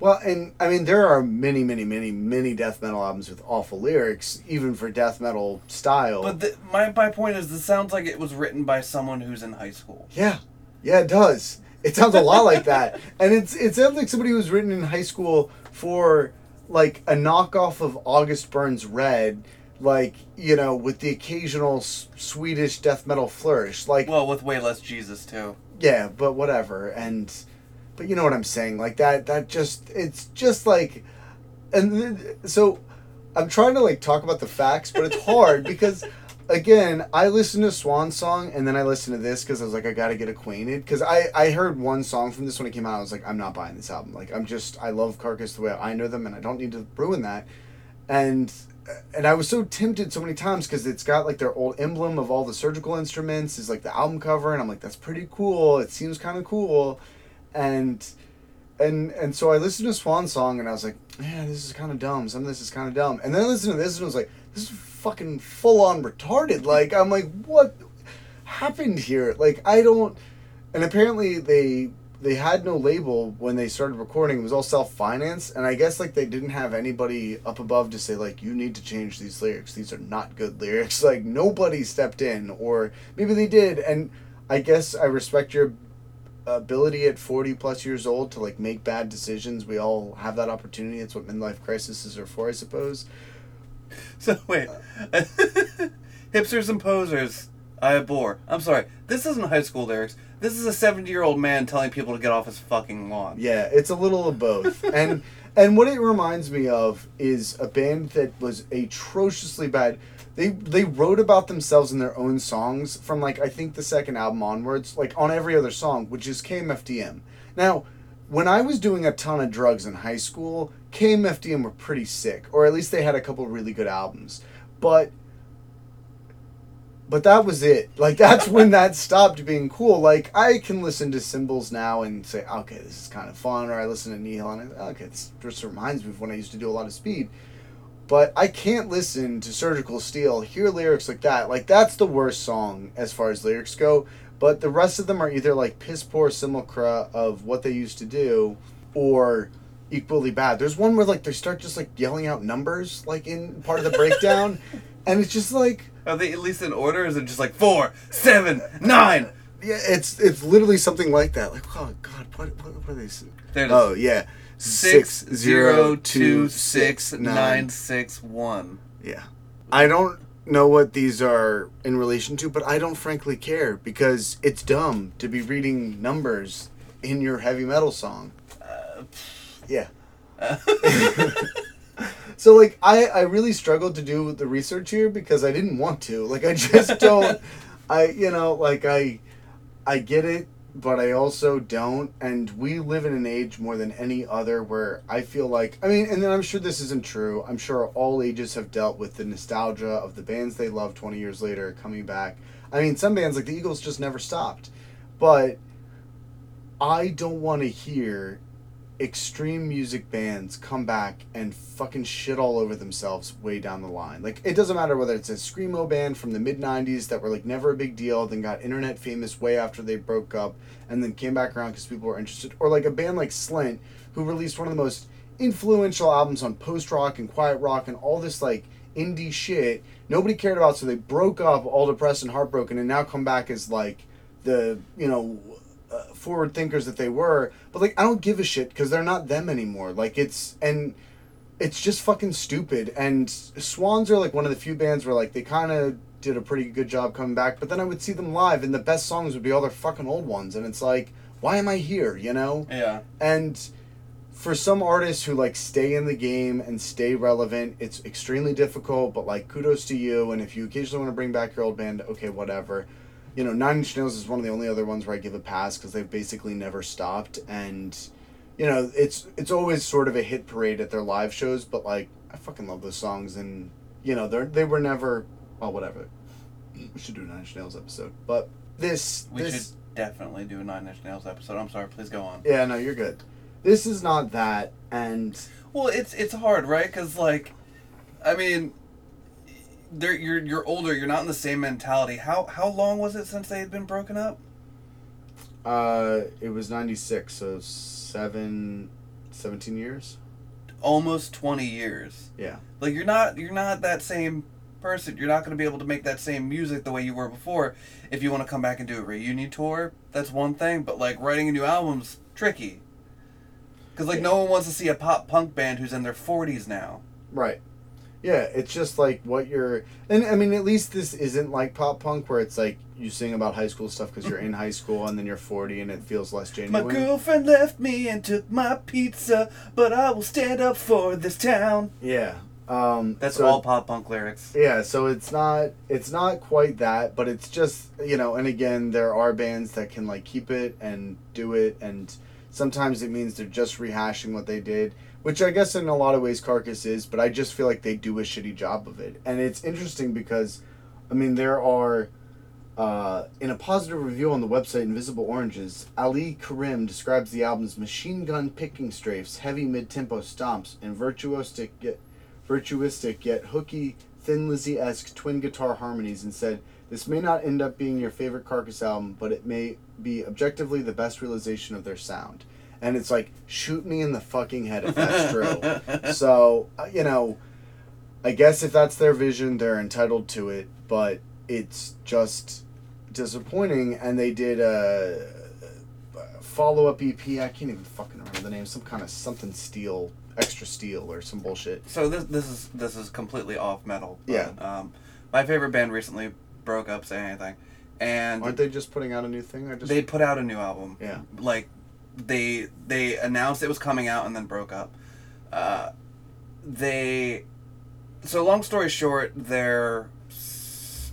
well, and I mean, there are many, many, many, many death metal albums with awful lyrics, even for death metal style. But the, my my point is, this sounds like it was written by someone who's in high school. Yeah, yeah, it does. It sounds a lot like that, and it's it sounds like somebody who was written in high school for like a knockoff of August Burns Red, like you know, with the occasional s- Swedish death metal flourish. Like, Well, with way less Jesus too. yeah, but whatever. And but you know what I'm saying? Like that. That just it's just like, and th- so I'm trying to like talk about the facts, but it's hard because again, I listened to Swan Song and then I listened to this because I was like, I gotta get acquainted. Because I I heard one song from this when it came out. I was like, I'm not buying this album. Like I'm just I love Carcass the way I know them, and I don't need to ruin that. And and I was so tempted so many times because it's got like their old emblem of all the surgical instruments is like the album cover, and I'm like, that's pretty cool. It seems kind of cool, and and and so I listened to Swan Song and I was like, man, this is kind of dumb. Some of this is kind of dumb. And then I listened to this and I was like, this is fucking full on retarded. Like I'm like, what happened here? Like I don't. And apparently they they had no label when they started recording. It was all self financed, and I guess like they didn't have anybody up above to say like you need to change these lyrics. These are not good lyrics. Like nobody stepped in, or maybe they did, and I guess I respect your ability at 40 plus years old to like make bad decisions we all have that opportunity it's what midlife crises are for i suppose So wait, hipsters and posers, I abhor. I'm sorry. This isn't high school lyrics. This is a 70 year old man telling people to get off his fucking lawn. yeah it's a little of both and and what it reminds me of is a band that was atrociously bad they they wrote about themselves in their own songs from like i think the second album onwards like on every other song which is kmfdm now when i was doing a ton of drugs in high school kmfdm were pretty sick or at least they had a couple really good albums but but that was it. Like that's when that stopped being cool. Like I can listen to Symbols now and say, okay, this is kind of fun. Or I listen to Nihil and I, okay, this just reminds me of when I used to do a lot of speed. But I can't listen to Surgical Steel, hear lyrics like that. Like that's the worst song as far as lyrics go. But the rest of them are either like piss poor simulacra of what they used to do, or equally bad. There's one where like they start just like yelling out numbers like in part of the breakdown, and it's just like Are they at least in order? Is it just like four, seven, nine? Yeah, it's it's literally something like that. Like, oh God, what what, what are they? s- There it is. Oh yeah, Six zero two six nine six one. Yeah, I don't know what these are in relation to, but I don't frankly care because it's dumb to be reading numbers in your heavy metal song. Uh, yeah. so like I I really struggled to do the research here because I didn't want to. Like I just don't I you know like I I get it but I also don't and we live in an age more than any other where I feel like I mean and then I'm sure this isn't true. I'm sure all ages have dealt with the nostalgia of the bands they love 20 years later coming back. I mean some bands like the Eagles just never stopped. But I don't want to hear extreme music bands come back and fucking shit all over themselves way down the line. Like it doesn't matter whether it's a screamo band from the mid '90s that were like never a big deal, then got internet famous way after they broke up, and then came back around because people were interested, or like a band like Slint who released one of the most influential albums on post rock and quiet rock and all this like indie shit nobody cared about, so they broke up, all depressed and heartbroken, and now come back as like the you know uh, forward thinkers that they were but like i don't give a shit because they're not them anymore like it's and it's just fucking stupid and swans are like one of the few bands where like they kind of did a pretty good job coming back but then i would see them live and the best songs would be all their fucking old ones and it's like why am i here you know Yeah. and for some artists who like stay in the game and stay relevant, it's extremely difficult. But like, kudos to you. And if you occasionally want to bring back your old band, okay, whatever. You know, Nine Inch Nails is one of the only other ones where I give a pass because they've basically never stopped. And you know, it's it's always sort of a hit parade at their live shows. But like, I fucking love those songs, and you know, they they were never well, whatever. We should do a Nine Inch Nails episode, but this We this should definitely do a Nine Inch Nails episode. I'm sorry. Please go on. yeah, no, you're good. This is not that, and Well, it's it's hard, right? Because like, I mean, they're you're you're older. You're not in the same mentality. How how long was it since they had been broken up? Uh, it was 96, so seven, 17 years? Almost twenty years. Yeah. Like you're not you're not that same person. You're not going to be able to make that same music the way you were before. If you want to come back and do a reunion tour, that's one thing. But like writing a new album's tricky. Because like no one wants to see a pop punk band who's in their forties now. Right. Yeah, it's just like what you're. And I mean, at least this isn't like pop punk where it's like you sing about high school stuff because you're in high school and then you're 40 and it feels less genuine. My girlfriend left me and took my pizza, but I will stand up for this town. Yeah. Um, That's so- all pop punk lyrics. Yeah, so it's not it's not quite that, but it's just you know, and again, there are bands that can like keep it and do it, and sometimes it means they're just rehashing what they did, which I guess in a lot of ways Carcass is, but I just feel like they do a shitty job of it, and it's interesting because, I mean, there are. Uh, in a positive review on the website Invisible Oranges, Ali Karim describes the album's machine gun picking strafes, heavy mid-tempo stomps, and virtuosic yet virtuistic yet hooky, Thin Lizzy esque twin guitar harmonies and said, This may not end up being your favorite Carcass album, but it may be objectively the best realization of their sound. And it's like, shoot me in the fucking head if that's true. so, uh, you know, I guess if that's their vision, they're entitled to it, but it's just disappointing. And they did a follow up EP. I can't even fucking remember the name. Some kind of something steel, extra steel, or some bullshit. So this this is this is completely off metal. But, Yeah. Um, my favorite band recently broke up. Say anything, and Aren't they just putting out a new thing? I just they put out a new album. Yeah. Like they they announced it was coming out and then broke up. Uh, they so long story short, their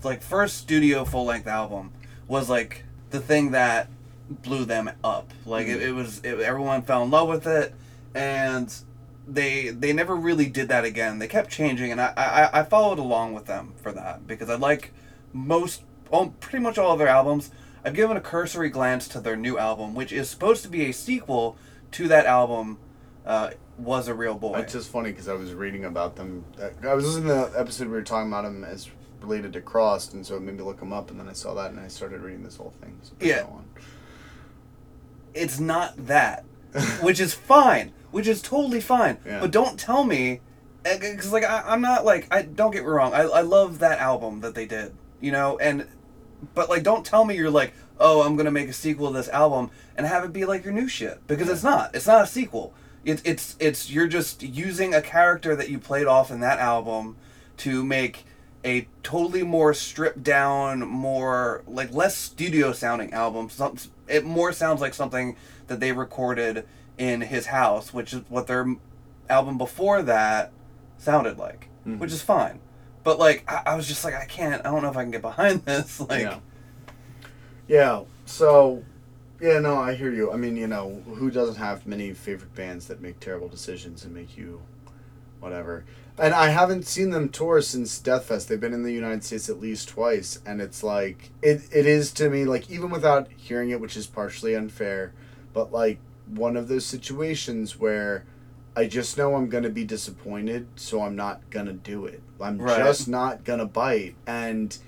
like first studio full length album was like the thing that blew them up. Like it, it was it, everyone fell in love with it and they they never really did that again. They kept changing, and I, I I followed along with them for that because I like most, oh, pretty much all of their albums. I've given a cursory glance to their new album, which is supposed to be a sequel to that album. Uh, was a real boy. It's just funny because I was reading about them. I was listening to the episode we were talking about them as related to Crossed, and so it made me look them up, and then I saw that, and I started reading this whole thing. So Yeah. it's not that, which is fine, which is totally fine. Yeah. But don't tell me, because like I, I'm not like I don't get me wrong. I I love that album that they did, you know, and but like don't tell me you're like oh I'm gonna make a sequel to this album and have it be like your new shit because it's not. It's not a sequel. It's it's it's you're just using a character that you played off in that album to make a totally more stripped down, more like less studio sounding album. Some, it more sounds like something that they recorded in his house, which is what their album before that sounded like, which mm-hmm. is fine. But like, I, I was just like, I can't. I don't know if I can get behind this. Like, yeah. Yeah. So, yeah, no, I hear you. I mean, you know, who doesn't have many favorite bands that make terrible decisions and make you whatever? And I haven't seen them tour since Deathfest. They've been in the United States at least twice, and it's like it, it is to me like even without hearing it, which is partially unfair, but like one of those situations where I just know I'm gonna be disappointed, so I'm not gonna do it. I'm Right. just not gonna bite. And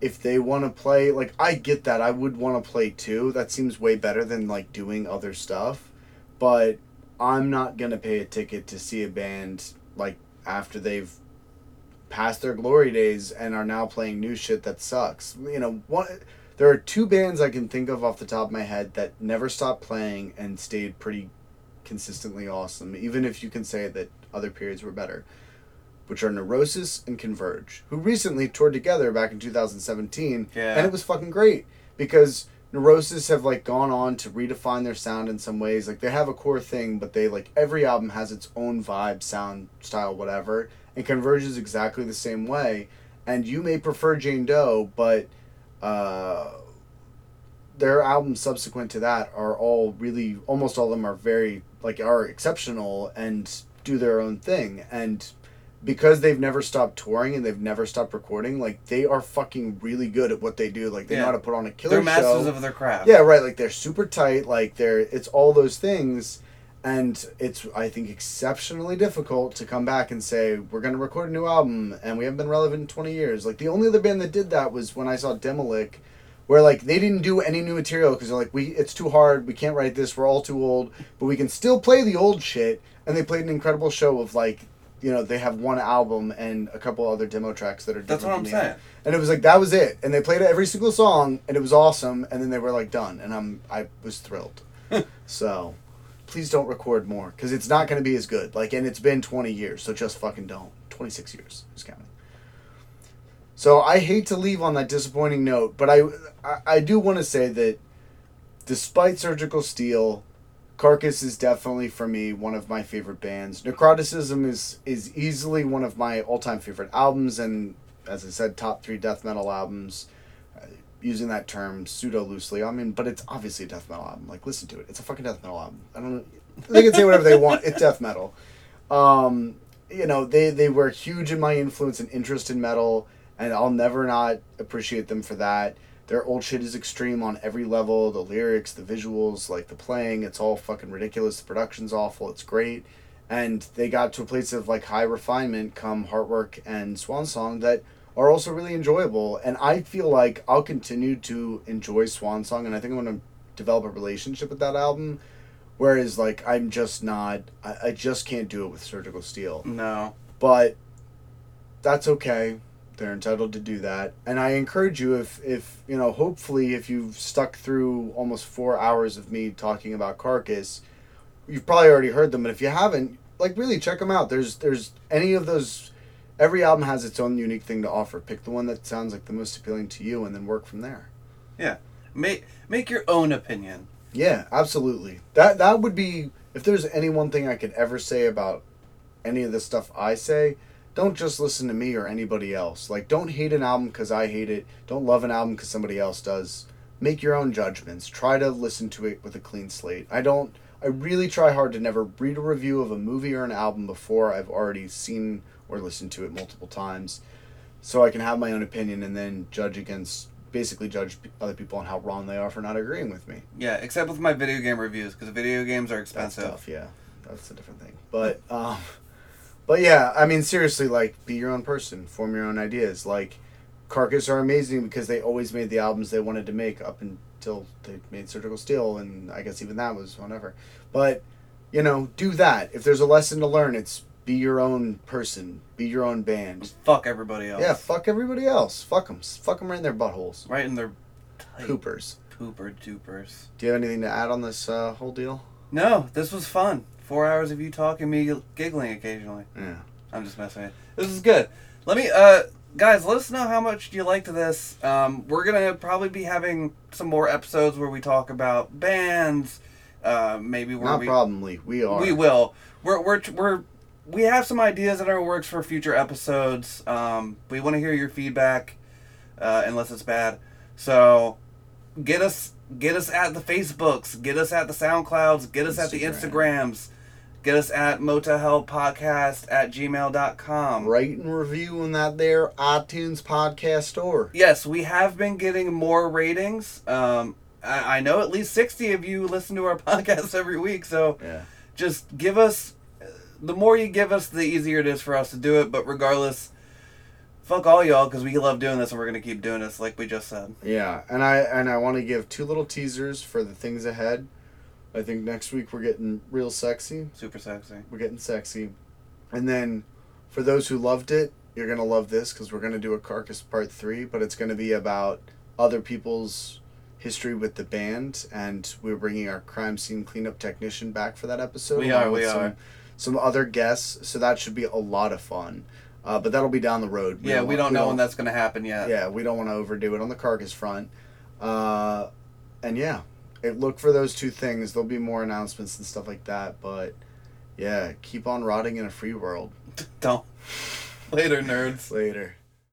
if they want to play, like I get that, I would want to play too. That seems way better than like doing other stuff. But I'm not gonna pay a ticket to see a band like after they've passed their glory days and are now playing new shit that sucks. You know, one there are two bands I can think of off the top of my head that never stopped playing and stayed pretty consistently awesome, even if you can say that other periods were better, which are Neurosis and Converge, who recently toured together back in 2017, Yeah. and it was fucking great because Neurosis have like gone on to redefine their sound in some ways. Like they have a core thing, but they like every album has its own vibe, sound, style, whatever, and Converge is exactly the same way. And you may prefer Jane Doe, but uh, their albums subsequent to that are all really almost all of them are very like are exceptional and do their own thing. And because they've never stopped touring and they've never stopped recording like they are fucking really good at what they do. Like they know how to put on a killer they're masters show. of their craft. yeah right. Like they're super tight. Like they're it's all those things. And it's i think exceptionally difficult to come back and say we're going to record a new album and we haven't been relevant in 20 years. Like the only other band that did that was when i saw Demilich where like they didn't do any new material because they're like we it's too hard. We can't write this. We're all too old. But we can still play the old shit. And they played an incredible show of like you know they have one album and a couple other demo tracks that are That's what I'm saying. album. and it was like that was it. And they played every single song and it was awesome. And then they were like done. And i'm i was thrilled. So please don't record more because it's not going to be as good. Like and it's been 20 years so just fucking don't. 26 years who's counting so I hate to leave on that disappointing note, but I I, I do want to say that despite Surgical Steel, Carcass is definitely for me one of my favorite bands. Necroticism is is easily one of my all time favorite albums, and as I said, top three death metal albums. Uh, using that term pseudo loosely, I mean, but it's obviously a death metal album. Like, listen to it; it's a fucking death metal album. I don't. They can say whatever they want. It's death metal. Um, you know, they they were huge in my influence and interest in metal, and I'll never not appreciate them for that. Their old shit is extreme on every level. The lyrics, the visuals, like the playing, it's all fucking ridiculous. The production's awful. It's great, and they got to a place of like high refinement come Heartwork and Swan Song that are also really enjoyable. And I feel like I'll continue to enjoy Swan Song, and I think I'm going to develop a relationship with that album. Whereas, like, I'm just not, I, I just can't do it with Surgical Steel. No. But that's okay. They're entitled to do that. And I encourage you, if, if you know, hopefully, if you've stuck through almost four hours of me talking about Carcass, you've probably already heard them. But if you haven't, like, really check them out. There's, there's any of those every album has its own unique thing to offer. Pick the one that sounds like the most appealing to you, and then work from there. Yeah. Make make your own opinion. Yeah, absolutely. That that would be if there's any one thing I could ever say about any of the stuff I say. Don't just listen to me or anybody else. Like, don't hate an album because I hate it. Don't love an album because somebody else does. Make your own judgments. Try to listen to it with a clean slate. I don't. I really try hard to never read a review of a movie or an album before I've already seen or listened to it multiple times, so I can have my own opinion and then judge against basically judge other people on how wrong they are for not agreeing with me. Yeah, except with my video game reviews because video games are That's expensive. tough, yeah. That's a different thing. But um but yeah, I mean seriously, like be your own person, form your own ideas. Like Carcass are amazing because they always made the albums they wanted to make up until they made Surgical Steel and I guess even that was whatever. But you know, do that. If there's a lesson to learn, it's be your own person, be your own band. Fuck everybody else. Yeah, fuck everybody else. Fuck them. Fuck them right in their buttholes. Right in their tight Poopers. pooper doopers. Do you have anything to add on this uh, whole deal? No, this was fun. Four hours of you talking, me giggling occasionally. Yeah. I'm just messing with you. This is good. Let me, uh, guys, let us know how much you liked this. Um, we're gonna probably be having some more episodes where we talk about bands. Uh, maybe where Not we probably. We are. we will. We're we're we're we have some ideas in our works for future episodes. Um, we want to hear your feedback, uh, unless it's bad. So, get us get us at the Facebooks, get us at the SoundClouds, get us at the Instagrams, get us at motelhellpodcast at gmail.com. Rate and review on that there iTunes podcast store. Yes, we have been getting more ratings. Um, I, I know at least 60 of you listen to our podcast every week, so Yeah. just give us the more you give us the easier it is for us to do it but regardless fuck all y'all because we love doing this and we're gonna keep doing this like we just said Yeah, and I and I want to give two little teasers for the things ahead. I think next week we're getting real sexy. super sexy We're getting sexy, and then for those who loved it, you're gonna love this because we're gonna do a Carcass Part Three, but it's gonna be about other people's history with the band, and we're bringing our crime scene cleanup technician back for that episode. We are, with we some, are. Some other guests, so that should be a lot of fun. Uh, but that'll be down the road. yeah we don't we know when that's gonna happen yet yeah, we don't want to overdo it on the carcass front. Uh, and yeah, look for those two things. There'll be more announcements and stuff like that. But yeah, keep on rotting in a free world. don't later nerds Later.